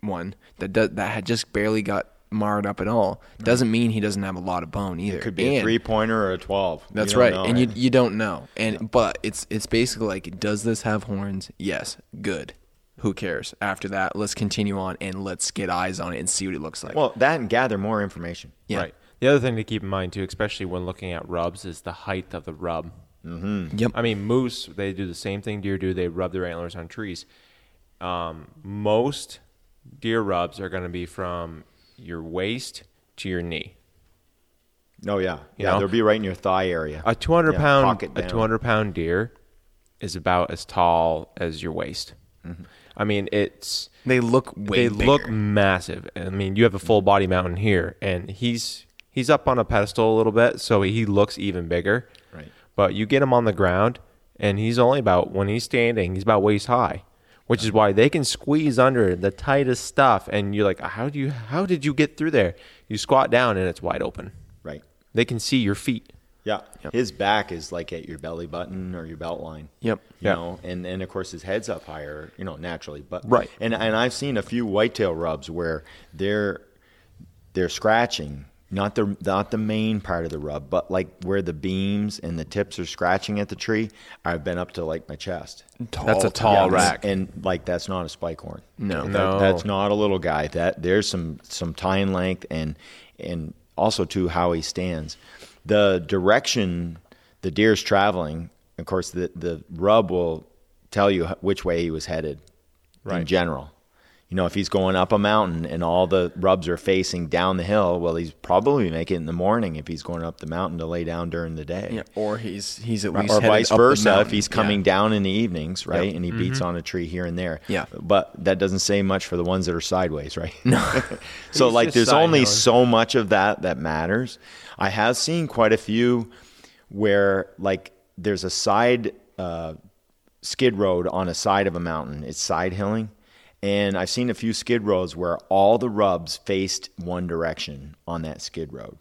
one that does, that had just barely got marred up at all doesn't mean he doesn't have a lot of bone either. It could be a three pointer or a twelve. That's right, know, and you right? you don't know, and but it's it's basically like, does this have horns? Yes, good. Who cares? After that, let's continue on and let's get eyes on it and see what it looks like. well that and gather more information. yeah, Right. The other thing to keep in mind too, especially when looking at rubs, is the height of the rub. yep. I mean, moose they do the same thing deer do. They rub their antlers on trees. Um, most deer rubs are going to be from your waist to your knee. Oh yeah, You yeah. know? They'll be right in your thigh area. A 200 Yeah, pound a 200 pound deer is about as tall as your waist. Mm-hmm. I mean, it's They look way they bigger. look massive. I mean, you have a full body mountain here, and he's he's up on a pedestal a little bit, so he looks even bigger. Right. But you get him on the ground, and he's only about when he's standing, he's about waist high, which is why they can squeeze under the tightest stuff, and you're like, how do you how did you get through there? You squat down, and it's wide open. Right. They can see your feet. Yeah. His back is like at your belly button or your belt line. Yep. You Yeah. know, and, and of course his head's up higher, you know, naturally. But Right. And and I've seen a few whitetail rubs where they're they're scratching, not the not the main part of the rub, but like where the beams and the tips are scratching at the tree. I've been up to like my chest. That's a tall Yeah, rack. and like that's not a spike horn. No. That- No. that's not a little guy. That there's some some tine length and and also too how he stands. The direction the deer's traveling, of course, the the rub will tell you which way he was headed in general. You know, if he's going up a mountain and all the rubs are facing down the hill, well, he's probably making it in the morning if he's going up the mountain to lay down during the day Yeah, or he's he's at least or vice versa if mountain. he's Yeah. coming down in the evenings, right? Yep. And he beats on a tree here and there. Yeah. But that doesn't say much for the ones that are sideways, right? No. so He's like there's only milling. so much of that that matters. I have seen quite a few where like there's a side uh, skid road on a side of a mountain. It's side hilling. And I've seen a few skid roads where all the rubs faced one direction on that skid road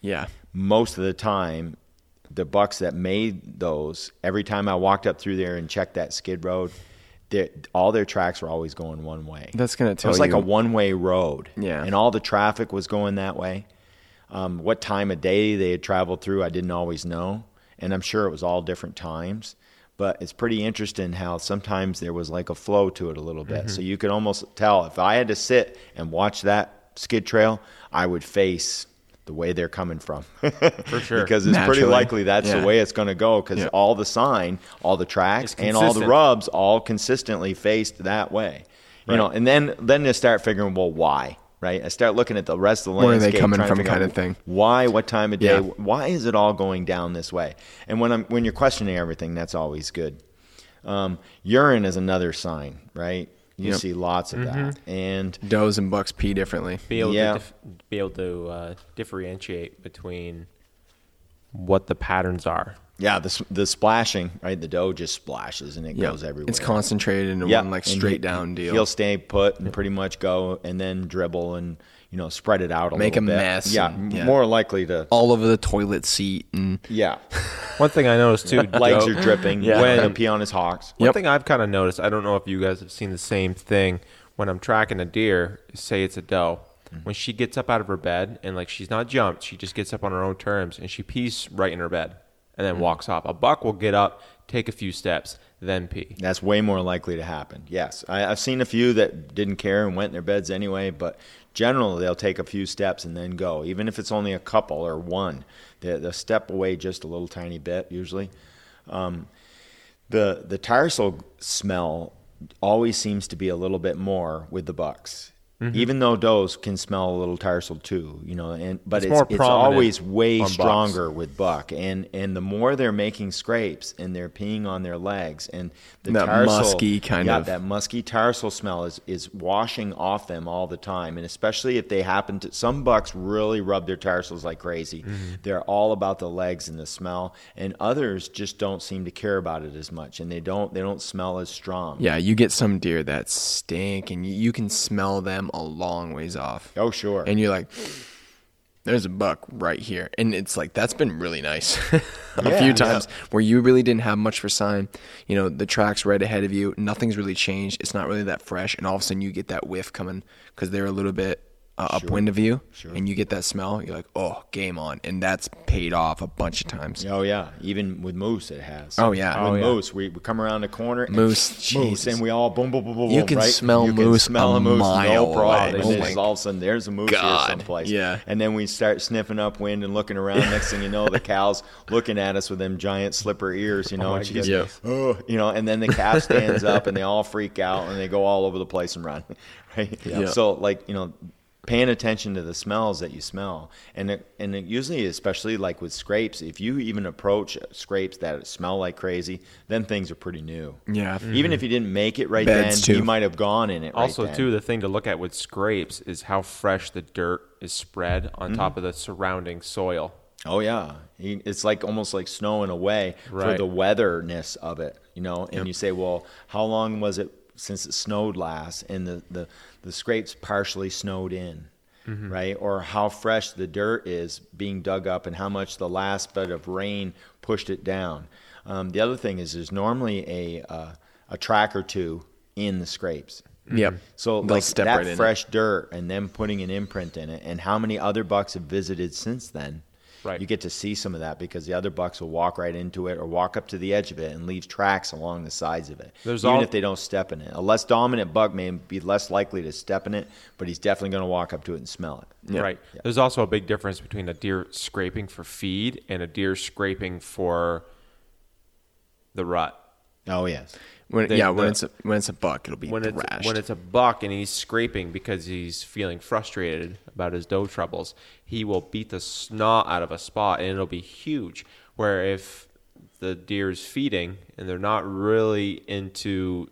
Yeah, most of the time, the bucks that made those, every time I walked up through there and checked that skid road, all their tracks were always going one way. That's gonna tell you. It was like you- a one-way road. Yeah. and all the traffic was going that way. Um, what time of day they had traveled through, I didn't always know, and I'm sure it was all different times. But it's pretty interesting how sometimes there was like a flow to it a little bit. Mm-hmm. So you could almost tell if I had to sit and watch that skid trail, I would face the way they're coming from. For sure. because it's pretty likely that's Yeah. the way it's going to go because Yeah. all the sign, all the tracks, and all the rubs all consistently faced that way. You know, and then then you start figuring, well, why? Right? I start looking at the rest of the Where are they landscape, coming trying to from figure kind of thing. Why? What time of day? Yeah. Why is it all going down this way? And when I'm when you're questioning everything, that's always good. Um, urine is another sign, right? You Yep. see lots of that, and does and bucks pee differently. be able Yeah. to dif- be able to uh, differentiate between what the patterns are. Yeah, the the splashing, right? The doe just splashes and it Yeah, goes everywhere. it's concentrated into yeah, one like straight he- down deal. He'll stay put and pretty much go, and then dribble and you know spread it out a Make little a bit. mess Yeah, and- yeah. more likely to. all over the toilet seat and Yeah, One thing I noticed too, Legs Joe- are dripping. Yeah. Yeah, When- when pee on his hocks. One Yep. thing I've kind of noticed, I don't know if you guys have seen the same thing. When I'm tracking a deer, say it's a doe, mm-hmm. when she gets up out of her bed and like she's not jumped, she just gets up on her own terms and she pees right in her bed and then walks off. A buck will get up, take a few steps, then pee. That's way more likely to happen. Yes, I, I've seen a few that didn't care and went in their beds anyway, but generally they'll take a few steps and then go, even if it's only a couple or one. They, they'll step away just a little tiny bit usually. Um, the the tarsal smell always seems to be a little bit more with the bucks. Mm-hmm. Even though does can smell a little tarsal too, you know, and but It's it's, it's always way on bucks. stronger with buck, and and the more they're making scrapes and they're peeing on their legs, and the That tarsal, musky kind yeah, of- that musky tarsal smell is is washing off them all the time, and especially if they happen to some bucks really rub their tarsals like crazy. Mm-hmm. They're all about the legs and the smell, and others just don't seem to care about it as much, and they don't they don't smell as strong. Yeah, you get some deer that stink, and you, you can smell them a long ways off. Oh sure. And you're like, there's a buck right here. And it's like, that's been really nice a Yeah, few yeah. times where you really didn't have much for sign. You know, the track's right ahead of you. Nothing's really changed. It's not really that fresh. And all of a sudden you get that whiff coming because they're a little bit uh, upwind of you. Sure. And you get that smell. You're like, oh, game on. And that's paid off a bunch of times. Oh yeah, even with moose it has. Oh, yeah. with Oh, yeah. moose we, we come around the corner. and Moose, moose, and we all boom, boom, boom, boom. You boom, can right? smell you moose can smell a a moose, mile no problem. away. And Oh then my just all of a sudden there's a moose God. here someplace. Yeah. and then we start sniffing upwind and looking around. Next thing you know, the cow's looking at us with them giant slipper ears, you know, my and she's goodness. oh, you know, and then the calf stands up and they all freak out and they go all over the place and run, right? Yeah. So like you know paying attention to the smells that you smell. And it, and it usually especially like with scrapes if you even approach scrapes that smell like crazy then things are pretty new. Yeah. Mm-hmm. even if you didn't make it right Beds, then too. you might have gone in it right Also, then. too, the thing to look at with scrapes is how fresh the dirt is spread on mm-hmm. top of the surrounding soil. oh yeah. It's like almost like snow in a way for the weatherness of it you know? And you say well how long was it since it snowed last? And the the, the scrapes partially snowed in right? Or how fresh the dirt is being dug up and how much the last bit of rain pushed it down. Um, the other thing is there's normally a uh, a track or two in the scrapes. Yep. So They'll like step that right it. fresh dirt and them putting an imprint in it, and how many other bucks have visited since then? Right. You get to see some of that because the other bucks will walk right into it or walk up to the edge of it and leave tracks along the sides of it. There's even all- if they don't step in it. A less dominant buck may be less likely to step in it, but he's definitely going to walk up to it and smell it. Yeah. Right. There's also a big difference between a deer scraping for feed and a deer scraping for the rut. Oh yes. When, They- yeah, when it's a, when it's a buck, it'll be When it's when it's a buck and he's scraping because he's feeling frustrated about his doe troubles, he will beat the snot out of a spot and it'll be huge. Where if the deer's feeding and they're not really into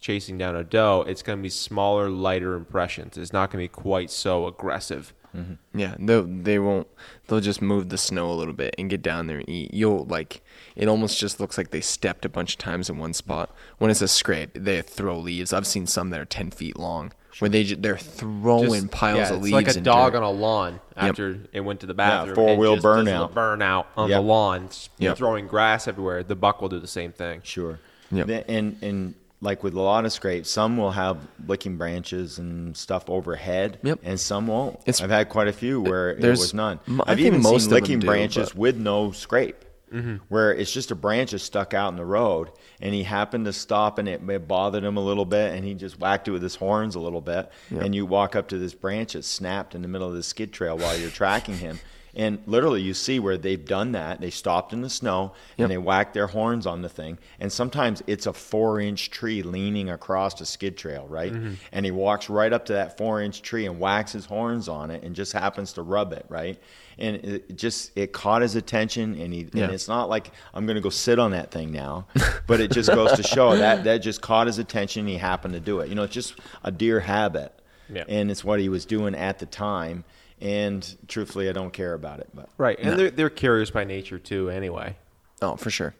chasing down a doe, it's going to be smaller, lighter impressions. It's not going to be quite so aggressive. Mm-hmm. Yeah, they they won't. They'll just move the snow a little bit and get down there and eat. You'll like it almost just looks like they stepped a bunch of times in one spot. When it's a scrape, they throw leaves. I've seen some that are ten feet long where they ju- they're throwing Just- piles yeah, of it's leaves. like a dog dirt. on a lawn after it went to the bathroom. four-wheel and just does burnout. burnout on Yep. the lawn, s- Yep. throwing grass everywhere. The buck will do the same thing. Sure. Yep. The- And and like with a lot of scrapes, some will have licking branches and stuff overhead, Yep. and some won't. It's- I've had quite a few where it There's- was none. I've think even most seen licking do, branches but- with no scrape, Mm-hmm. where it's just a branch is stuck out in the road, and he happened to stop, and it, it bothered him a little bit, and he just whacked it with his horns a little bit, and you walk up to this branch that snapped in the middle of the skid trail while you're tracking him. And literally, you see where they've done that. They stopped in the snow Yep. and they whacked their horns on the thing. And sometimes it's a four inch tree leaning across a skid trail, right? Mm-hmm. And he walks right up to that four inch tree and whacks his horns on it and just happens to rub it, right? And it just it caught his attention, and he Yeah. and it's not like I'm going to go sit on that thing now, but it just goes to show that that just caught his attention. He happened to do it. You know, it's just a deer habit, Yeah. and it's what he was doing at the time. And truthfully, I don't care about it, but. Right, and they're they're curious by nature too. Anyway, Oh, for sure.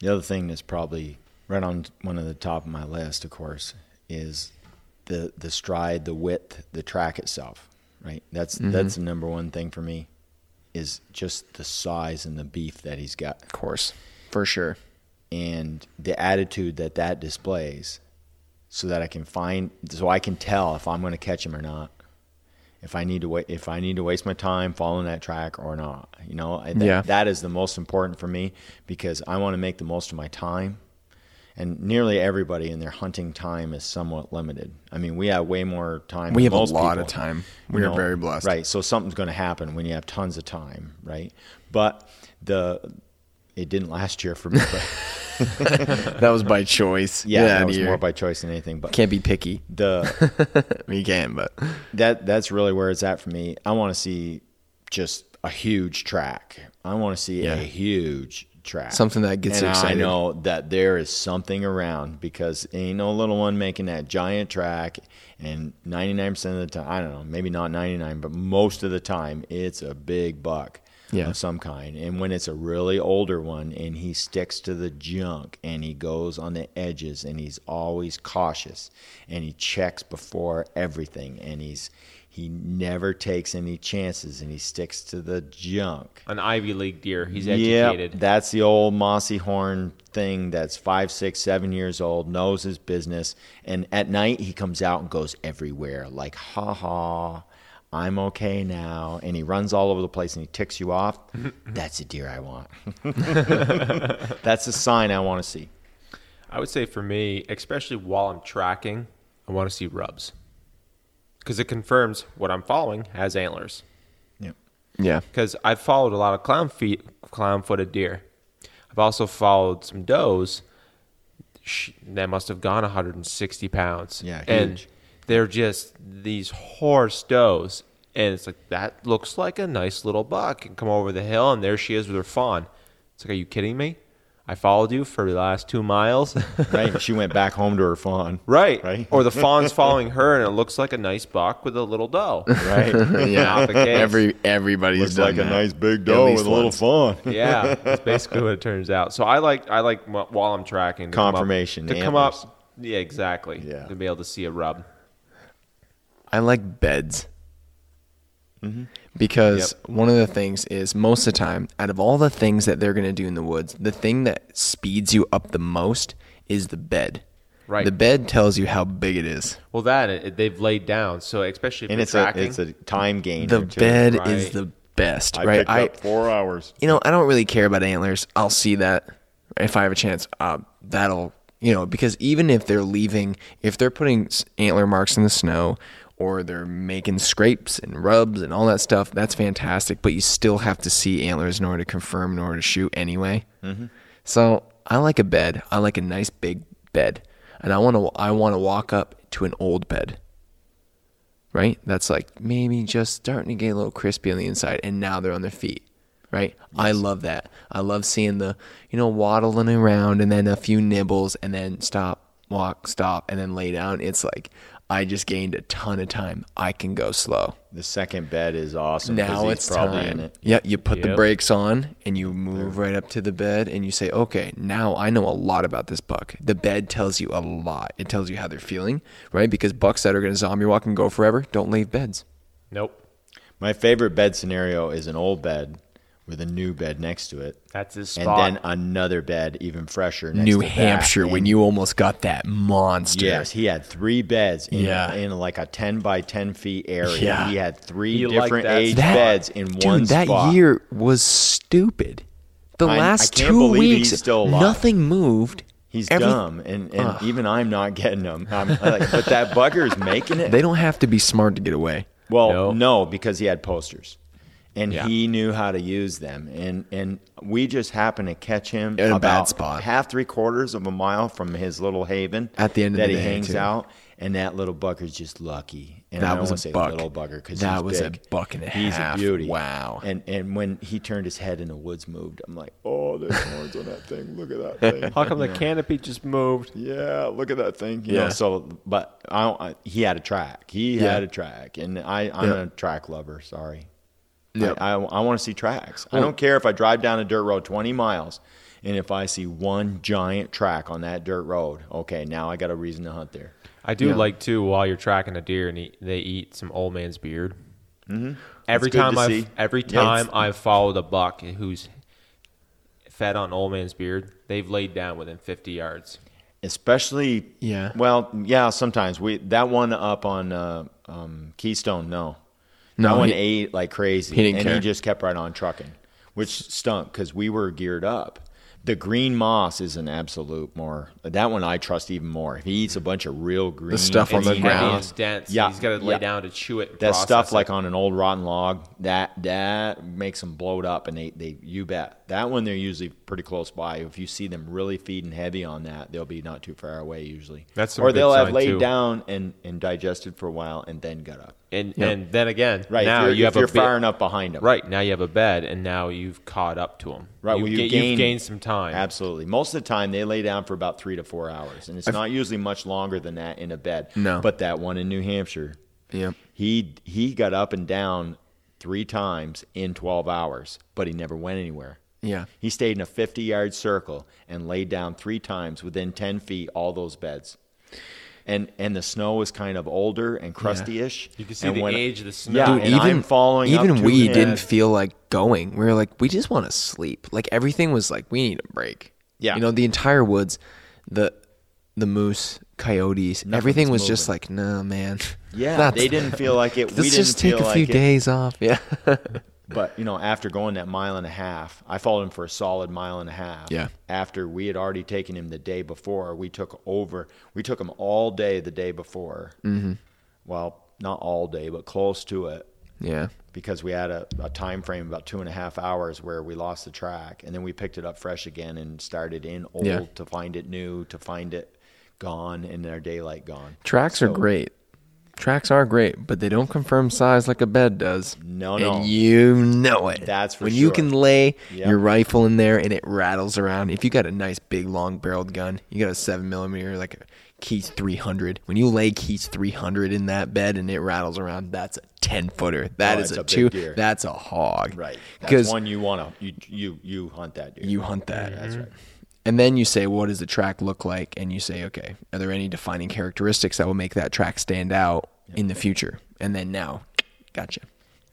The other thing that's probably right on one of the top of my list, of course, is the the stride, the width, the track itself. Right. That's mm-hmm. that's the number one thing for me. is just the size and the beef that he's got Of course, for sure. and the attitude that that displays so that I can find so I can tell if I'm going to catch him or not. If I need to wait if I need to waste my time following that track or not. You know, that, Yeah. that is the most important for me because I want to make the most of my time. And nearly everybody in their hunting time is somewhat limited. I mean, we have way more time. We have a lot people, of time. you We are very blessed. Right. So something's going to happen when you have tons of time, right? But the it didn't last year for me, but That was by choice. yeah, that was more by choice than anything. But Can't be picky. the you can, but that that's really where it's at for me. I want to see just a huge track. I want to see Yeah. a huge track. Something that gets and excited. I know that there is something around because ain't no little one making that giant track. And 99% of the time, I don't know, maybe not 99, but most of the time, it's a big buck Yeah. of some kind. And when it's a really older one and he sticks to the junk and he goes on the edges and he's always cautious and he checks before everything and he's he never takes any chances and he sticks to the junk. An Ivy League deer. He's Yep, educated. that's the old mossy horn thing that's five, six, seven years old, knows his business. And at night, he comes out and goes everywhere like, ha ha, I'm okay now. And he runs all over the place and he ticks you off. that's a deer I want. that's a sign I want to see. I would say for me, especially while I'm tracking, I want to see rubs because it confirms what I'm following has antlers. Yep. yeah. Because I've followed a lot of clown feet, clown-footed deer. I've also followed some does that must have gone 160 pounds. Yeah, and huge. They're just these horse does, and it's like that looks like a nice little buck, and come over the hill, and there she is with her fawn. It's like, are you kidding me? I followed you for the last two miles. Right? she went back home to her fawn. Right. Right. Or the fawn's following her and it looks like a nice buck with a little doe. Right? Yeah. Not the case. Every everybody's Looks done like a nice big doe with a little fawn. yeah, that's basically what it turns out. So I like I like while I'm tracking to come up- Confirmation, to come up. Yeah, exactly. Yeah. To be able to see a rub. I like beds. Because one of the things is most of the time, out of all the things that they're going to do in the woods, the thing that speeds you up the most is the bed. Right. The bed tells you how big it is. Well, that it, they've laid down. So especially if And you're it's a, it's a time gain. The bed is the best, I right? I up four hours. you know, I don't really care about antlers. I'll see that if I have a chance. Uh, that'll, you know, because even if they're leaving, if they're putting antler marks in the snow or they're making scrapes and rubs and all that stuff, that's fantastic. But you still have to see antlers in order to confirm, in order to shoot anyway. Mm-hmm. So I like a bed. I like a nice big bed, and I want to. I want to walk up to an old bed right? That's like maybe just starting to get a little crispy on the inside, and now they're on their feet, right? I love that. I love seeing the, you know, waddling around and then a few nibbles and then stop, walk, stop, and then lay down. It's like I just gained a ton of time. I can go slow. The second bed is awesome. Now he's it's probably time. in it. Yeah, you put the brakes on and you move right up to the bed and you say, "Okay, now I know a lot about this buck." The bed tells you a lot. It tells you how they're feeling, right? Because bucks that are going to zombie walk and go forever don't leave beds. nope. My favorite bed scenario is an old bed with a new bed next to it, That's his spot. and then another bed even fresher. Next New to that. Hampshire when And you almost got that monster. Yes, he had three beds in, Yeah. in like a ten by ten feet area. Yeah. He had three You different that age spot. beds in one spot. dude, one that spot. year was stupid. The I- I last can't two weeks, he's still alive. nothing moved. He's Every- dumb, and, and even I'm not getting him. I'm like, but that bugger is making it. They don't have to be smart to get away. Well, No. no, because he had posters. And Yeah. he knew how to use them. And and we just happened to catch him In a about bad spot. half three quarters of a mile from his little haven At the end of that the he day, hangs too. out. And that little bucker's just lucky. And I That don't was wanna a say buck. little bugger because That he's was a big. buck and a He's half. a beauty. Wow. And and when he turned his head and the woods moved, I'm like, oh, there's horns on that thing. Look at that thing. How come the You know? canopy just moved? Yeah, look at that thing. You Yeah. know, so, but I, don't, I, he had a track. He Yeah. had a track, and I, I'm Yeah. a track lover. Sorry. Yep. I, I, I want to see tracks. I don't care if I drive down a dirt road 20 miles, and if I see one giant track on that dirt road, okay, now I got a reason to hunt there. I do Yeah. like too while you're tracking a deer and he, they eat some old man's beard. Every good time I've every time it's- I've followed a buck who's fed on old man's beard, they've laid down within 50 yards. especially Yeah. Well, yeah, sometimes we that one up on uh, um, Keystone, no, No, that one he- ate like crazy, he didn't and care. he just kept right on trucking, which stunk because we were geared up. The green moss is an absolute more. That one I trust even more. If he eats a bunch of real green, stuff on the ground. and dense. Yeah, he's got to lay yeah. down to chew it. And that stuff it. like on an old rotten log that that makes them bloat up and they, they you bet that one they're usually pretty close by if you see them really feeding heavy on that they'll be not too far away usually That's or they'll have laid too. down and and digested for a while and then got up and and then again, right now you're, if have you're a bit- far enough behind them Right now you have a bed, and now you've caught up to them. Right, you've, well, you ga- gain- you've gained some time. Absolutely. Most of the time, they lay down for about three to four hours, and it's not usually much longer than that in a bed. No. But that one in New Hampshire, Yeah. he he got up and down three times in 12 hours, but he never went anywhere. Yeah. He stayed in a 50 yard circle and laid down three times within 10 feet, all those beds. And and the snow was kind of older and crusty ish. You can see the age of the snow. Yeah, Dude, and I'm following even to we him. didn't feel like going. We were like, we just want to sleep. Like everything was like, we need a break. Yeah. You know, the entire woods, the the moose, coyotes, everything was just like, no, man. Yeah, they didn't feel like it. we Let's just take a few like it. days off. Yeah. But you know, after going that mile and a half, I followed him for a solid mile and a half. Yeah. After we had already taken him the day before, we took over. We took him all day the day before. Mm-hmm. Well, not all day, but close to it, yeah. because we had a, a time frame about two and a half hours where we lost the track, and then we picked it up fresh again and started in old Yeah. to find it new, to find it gone, and our daylight gone. Tracks are great. Tracks are great, but they don't confirm size like a bed does. No, and no. you know it. That's for when you can lay Yep. your rifle in there and it rattles around. If you got a nice big long barreled gun, you got a seven millimeter like a Keats 300. When you lay Keats 300 in that bed and it rattles around, that's a 10 footer. That Oh, is a, a two. deer. That's a hog. Right. Because That's one you want to you you you hunt that deer. you hunt that. That's mm-hmm. right. And then you say, what does the track look like? And you say, okay, are there any defining characteristics that will make that track stand out in the future? And then now, gotcha.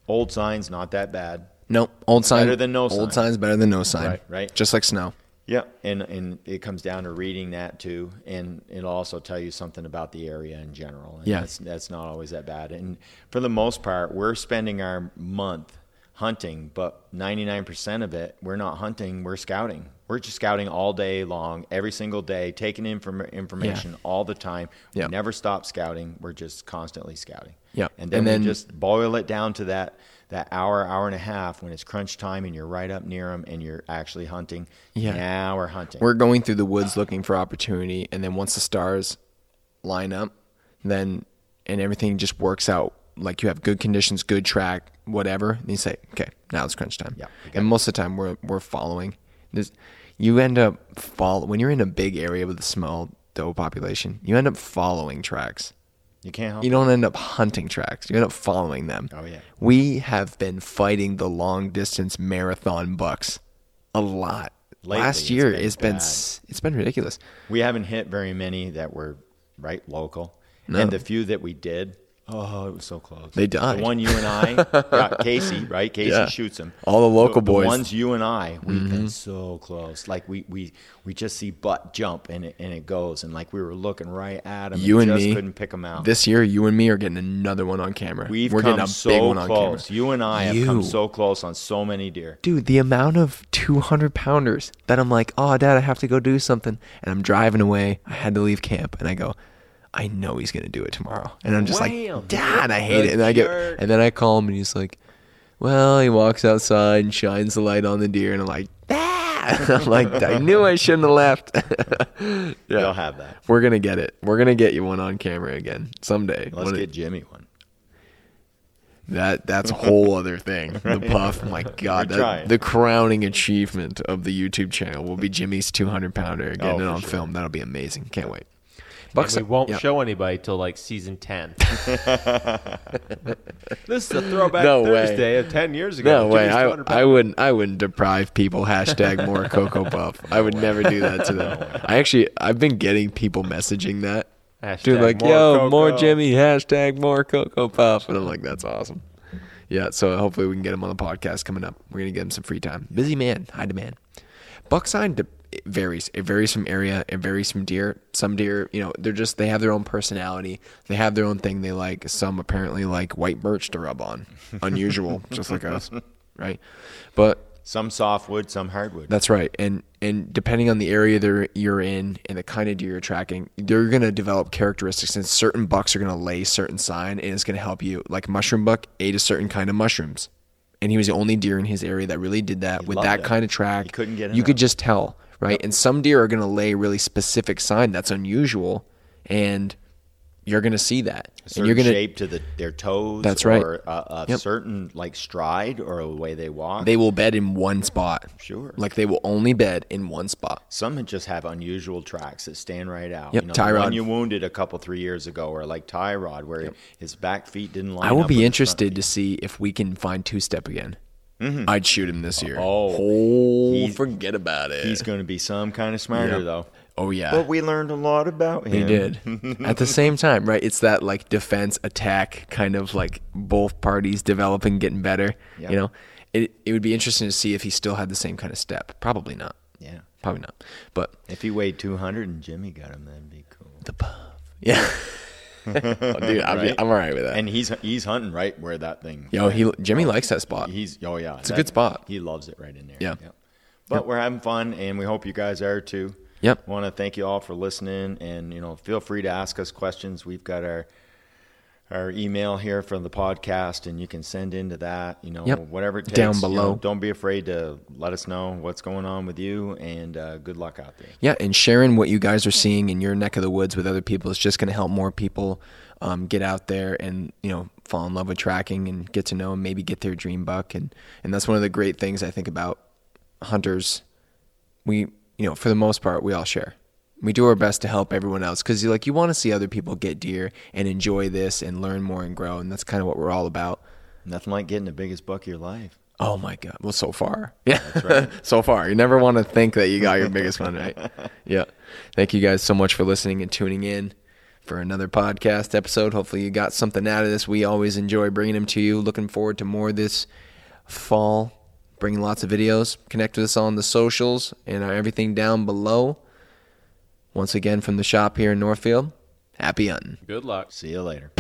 Old signs, not that bad. Nope, old sign Better than no sign. Old sign's better than no sign. Right, right. Just like snow. Yeah, and and it comes down to reading that too, and it'll also tell you something about the area in general. And Yeah. that's that's not always that bad. And for the most part, we're spending our month hunting, but ninety nine percent of it, we're not hunting. We're scouting. We're just scouting all day long, every single day, taking in inform- information all the time. We Yeah. never stop scouting. We're just constantly scouting. Yeah. and then, And then- we just boil it down to that that hour, hour and a half when it's crunch time and you're right up near them and you're actually hunting. Yeah. now we're hunting. We're going through the woods looking for opportunity, and then once the stars line up, then and everything just works out. Like you have good conditions, good track, whatever. And you say, okay, now it's crunch time. Yeah, got and most of the time we're we're following. This, you end up follow when you're in a big area with a small doe population. You end up following tracks. You can't help You don't end up hunting tracks. You end up following them. Oh, yeah. We have been fighting the long distance marathon bucks a lot. Lately, Last it's year been it's been it's been ridiculous. We haven't hit very many that were right local, No. and the few that we did, oh, it was so close. They died. The one you and I, got Casey, right? Casey Yeah. shoots him. All the local the, boys. Mm-hmm. The ones you and I, we've been so close. Like we we we just see butt jump and it and it goes, and like we were looking right at him. You and just me couldn't pick them out. This year, you and me are getting another one on camera. We've We're come getting a so big one on close. camera. You and I have come so close on so many deer. Dude, the amount of 200 pounders that I'm like, oh, dad, I have to go do something. And I'm driving away. I had to leave camp. And I go, I know he's going to do it tomorrow. And I'm just Wham! like, dad, I hate it. And I get, and then I call him and he's like, well, he walks outside and shines the light on the deer. And I'm like, ah! I'm like, I knew I shouldn't have left. yeah. They'll have that. We're going to get it. We're going to get you one on camera again someday. Let's One of- get Jimmy one. that that's a whole other thing. The puff, my God, that, the crowning achievement of the YouTube channel will be Jimmy's 200 pounder getting Oh, it on sure. film. That'll be amazing. Can't wait. And we won't yeah. show anybody till like season ten. this is a throwback No way. Thursday of ten years ago. No way. I, I wouldn't. I wouldn't deprive people. Hashtag more Cocoa Puff. I would never do that to them. I actually, I've been getting people messaging that. Hashtag Dude, like, more yo, more Jimmy. Hashtag more Cocoa Puff. And I'm like, that's awesome. yeah, so hopefully we can get him on the podcast coming up. We're gonna get him some free time. Busy man, high demand. Buck sign de- it varies. It varies from area. It varies from deer. Some deer, you know, they're just they have their own personality. They have their own thing they like. Some apparently like white birch to rub on. Unusual, just like us, right? But Some softwood, some hardwood. that's right. And and depending on the area they're, you're in and the kind of deer you're tracking, they're going to develop characteristics. And certain bucks are going to lay certain sign, and it's going to help you. Like mushroom buck ate a certain kind of mushrooms, and he was the only deer in his area that really did that with that it. kind of track. He couldn't get You could just tell, right? And some deer are going to lay really specific sign that's unusual, and you're going to see that. and you're going to shape to the, their toes. That's right. Or a, a Yep. certain like stride or a way they walk. they will bed in one spot. Sure. Like they will only bed in one spot. Some just have unusual tracks that stand right out. Yep, you know, tie the one rod. you wounded a couple three years ago, or like Tyrod, where his back feet didn't line I will be with his front interested to see if we can find two step again. Mm-hmm. I'd shoot him this year. Oh. oh forget about it. He's going to be some kind of smarter Yep. though. oh yeah, But we learned a lot about him. he did. At the same time, right? It's that like defense attack kind of like both parties developing, getting better. Yep. You know, it it would be interesting to see if he still had the same kind of step. Probably not. Yeah. Probably not. But If he weighed 200 and Jimmy got him, that'd be cool. the puff. Yeah. Oh, dude, I'm, Right? I'm all right with that. And he's he's hunting right where that thing. Yo, he Jimmy oh, likes that spot. He's oh yeah, it's a good spot. He loves it right in there. Yeah. But we're having fun, and we hope you guys are too. Yep. Want to thank you all for listening, and you know, feel free to ask us questions. We've got our our email here from the podcast, and you can send into that. You know, Yep. whatever it takes. Down you know, below. don't be afraid to let us know what's going on with you, and uh, good luck out there. Yeah, and sharing what you guys are seeing in your neck of the woods with other people is just going to help more people um, get out there and you know fall in love with tracking and get to know and maybe get their dream buck and and that's one of the great things I think about hunters. We you know for the most part we all share. We do our best to help everyone else because you like you want to see other people get deer and enjoy this and learn more and grow and that's kind of what we're all about. Nothing like getting the biggest buck of your life. Oh my god! Well, so far, yeah, so far. You never want to think that you got your biggest one, right? Yeah. Thank you guys so much for listening and tuning in for another podcast episode. Hopefully, you got something out of this. We always enjoy bringing them to you. Looking forward to more this fall. Bringing lots of videos. Connect with us on the socials and uh, everything down below. Once again, from the shop here in Northfield. Happy hunting. Good luck. See you later.